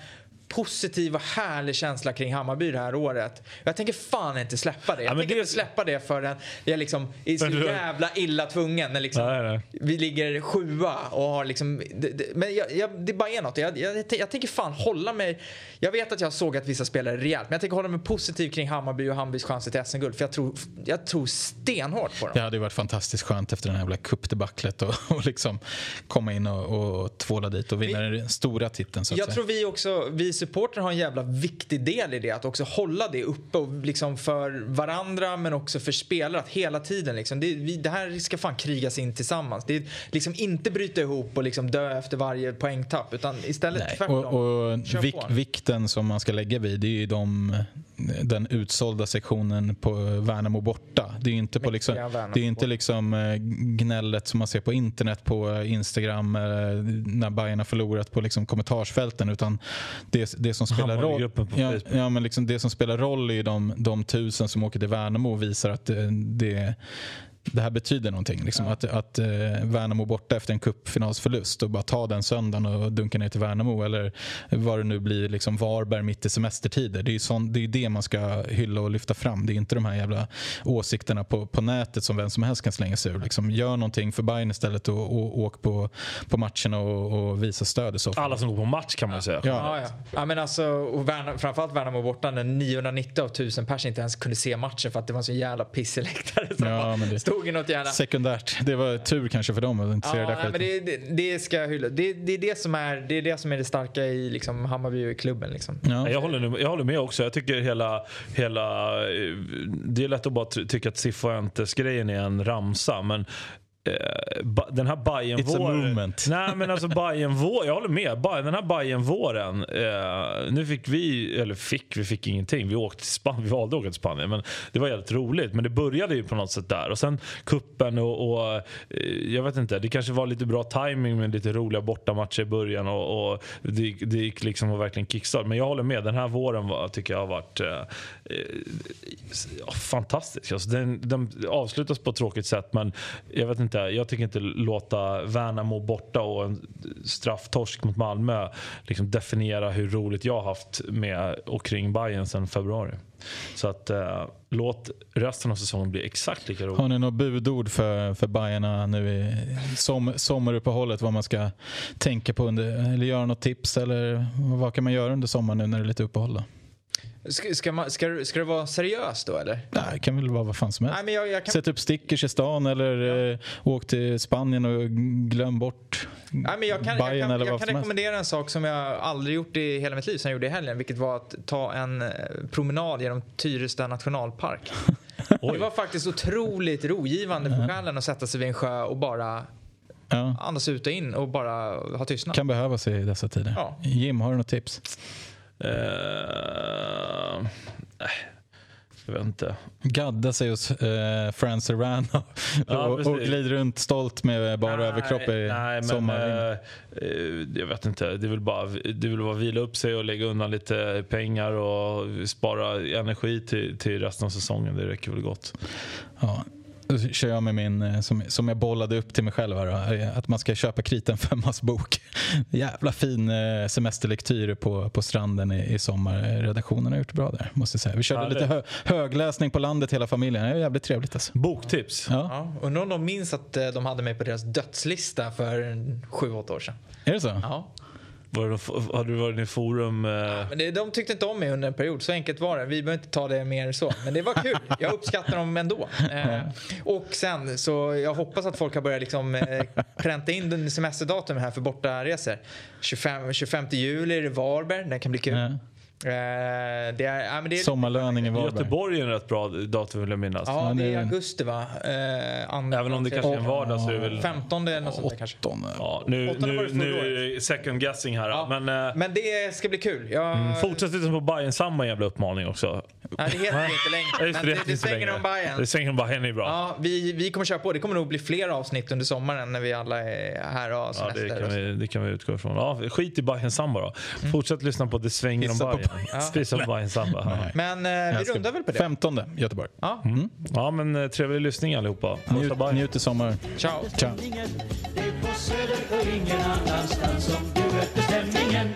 positiv och härlig känsla kring Hammarby det här året. Jag tänker fan inte släppa det. Jag Ja, tänker det- inte släppa det förrän jag liksom är så du- jävla illa tvungen. När liksom Nej, nej. Vi ligger sjua och har liksom... Det, det, men jag, jag, det bara är något. Jag, jag, jag, tänker fan hålla mig... Jag vet att jag har sågat vissa spelare rejält men jag tänker hålla mig positiv kring Hammarby och Hammarbys chanser till SM-guld. För jag tror, jag tror stenhårt på dem. Det hade ju varit fantastiskt skönt efter den här jävla cupdebaclet och, och liksom komma in och, och tvåla dit och vinna den stora titeln. Så att Jag säga. tror vi också, vi supportrar har en jävla viktig del i det. Att också hålla det uppe och liksom för varandra men också för spelare. Att hela tiden liksom, det, vi, det här ska fan krigas in tillsammans. Det är liksom inte bryta ihop och liksom dö efter varje poängtapp utan istället Nej. tvärtom. Och, och vik, vikten som man ska lägga vid det är ju de, den utsålda sektionen på Värnamo borta. Det är inte, på liksom, det är inte liksom eh, gnället som man ser på internet på Instagram eh, när Bayern har förlorat på liksom kommentarsfälten utan det, det som spelar roll ja, ja, men liksom det som spelar roll är de, de tusen som åker till Värnamo och visar att det, det det här betyder någonting. Liksom. Att, att eh, Värnamo borta efter en cupfinalsförlust och bara ta den söndagen och dunka ner till Värnamo eller vad det nu blir, liksom Varberg mitt i semestertider. Det är ju sån, det, är det man ska hylla och lyfta fram. Det är inte de här jävla åsikterna på, på nätet som vem som helst kan slänga sig ur. Liksom, gör någonting för Bayern istället och, och åk på, på matcherna och, och visa stöd så. Alla som går på match kan man säga. Ja. Ja, ja. ja men alltså, och Värna, framförallt Värnamo borta när 990 av 1000 pers inte ens kunde se matchen för att det var en så jävla pissig läktare Ja, det- i något hjärna. sekundärt. Det var tur kanske för dem att inte se det Ja, där nej, men det, det, det ska jag hylla. Det, det, är det, som är, det är det som är det starka i liksom, Hammarby-klubben. Liksom. Ja. Jag håller, nu- jag håller med också. Jag tycker hela, hela... eh, Det är lätt att bara ty- tycka att Cifuentes-grejen är en ramsa. Men den här Bajen It's a våren movement. Nej men alltså Bajen vår, jag håller med. Den här Bajen våren eh, nu fick vi, eller fick, vi fick ingenting. Vi åkte till Spanien, vi valde att åka till Spanien. Men det var jävligt roligt. Men det började ju på något sätt där. Och sen kuppen och, och eh, jag vet inte, det kanske var lite bra timing med lite roliga bortamatcher i början. Och, och det, det gick liksom att verkligen kickstart. Men jag håller med, den här våren var, tycker jag har varit eh, eh, fantastisk. Alltså den, den avslutas på ett tråkigt sätt men jag vet inte, jag tycker inte låta Värnamo borta och en strafftorsk mot Malmö liksom definiera hur roligt jag har haft med och kring Bayern sedan februari. Så att eh, låt resten av säsongen bli exakt lika rolig. Har ni något budord för, för Bajarna nu i som, sommaruppehållet? Vad man ska tänka på under, eller göra något tips? Eller vad kan man göra under sommaren nu när det är lite uppehåll? Då? Ska, ska, man, ska, ska det vara seriöst då eller? Nej, det kan väl vara vad fan som helst. Nej, men jag, jag kan, Sätt upp stickers i stan eller eh, åk till Spanien och glöm bort Nej, men jag kan, jag Bayern kan, eller jag vad kan som helst. rekommendera en sak som jag aldrig gjort i hela mitt liv som jag gjorde i helgen. Vilket var att ta en eh, promenad genom Tyresta nationalpark. [LAUGHS] Det var faktiskt otroligt rogivande för själen att sätta sig vid en sjö och bara Ja, andas ut och in och bara ha tystnad. kan behövas i dessa tider. Ja. Jim, har du något tips? Eh, nej, jag vet inte. Gadda sig hos eh, Fran Serrano Ja, och, och precis. glid runt stolt med bara överkropp i nej, sommar. eh, eh, jag vet inte. Det vill bara, det vill bara vila upp sig och lägga undan lite pengar och spara energi till, till resten av säsongen. Det räcker väl gott. Ja. Då kör jag med min, eh, som, som jag bollade upp till mig själv, här, då, eh, att man ska köpa Kriten femmas bok. [LAUGHS] Jävla fin eh, semesterlektyr på, på stranden i, i sommar. Redaktionen har gjort bra där, måste jag säga. Vi körde Härligt. lite hö, högläsning på landet hela familjen. Det är jävligt trevligt alltså. Boktips. Ja. Ja, undrar om de minns att de hade mig på deras dödslista för sju, åtta år sedan. Är det så? Ja. Var det, hade du varit i forum? Eh, Men det, de tyckte inte om mig under en period, så enkelt var det. Vi behöver inte ta det mer så. Men det var kul. Jag uppskattar dem ändå. Eh, och sen, så jag hoppas att folk har börjat liksom, eh, pränta in den semesterdatum här för bortaresor. 25, 25 juli är det Varberg, den kan bli kul. Ja. Eh, det är, ja, men det är, Sommarlöning i Varberg. Göteborg är en rätt bra datum vill jag minnas. ja, Ja, det det är är- augusti va? Eh, andra- Även om det kanske är en vardag så är det väl... 15 eller något sånt där kanske. Ja, nu, nu, det nu är det second guessing här. Ja. Men, eh, Men det ska bli kul. Jag, fortsätt lyssna på Bajen samma jävla uppmaning också. Nej, det heter det inte [LAUGHS] Ja, längre. just Men det, det inte svänger om Bajen. Det svänger om Bajen är bra. Ja, vi, vi kommer köra på. Det kommer nog bli fler avsnitt under sommaren när vi alla är här och har Ja, semester. det, och kan vi, det kan vi utgå ifrån. Ja, skit i Bajen Samba då. Fortsätt lyssna på Det svänger om Pissa Bajen. Bajen Pissa på Bajen Samba. Ja. Men eh, vi ska- rundar väl på det. 15 Göteborg. Ja, ja, men eh, trevlig lyssning allihopa. Njut, njut i sommar. ciao. Ciao. Det är på Söder och ingen annanstans som du möter stämningen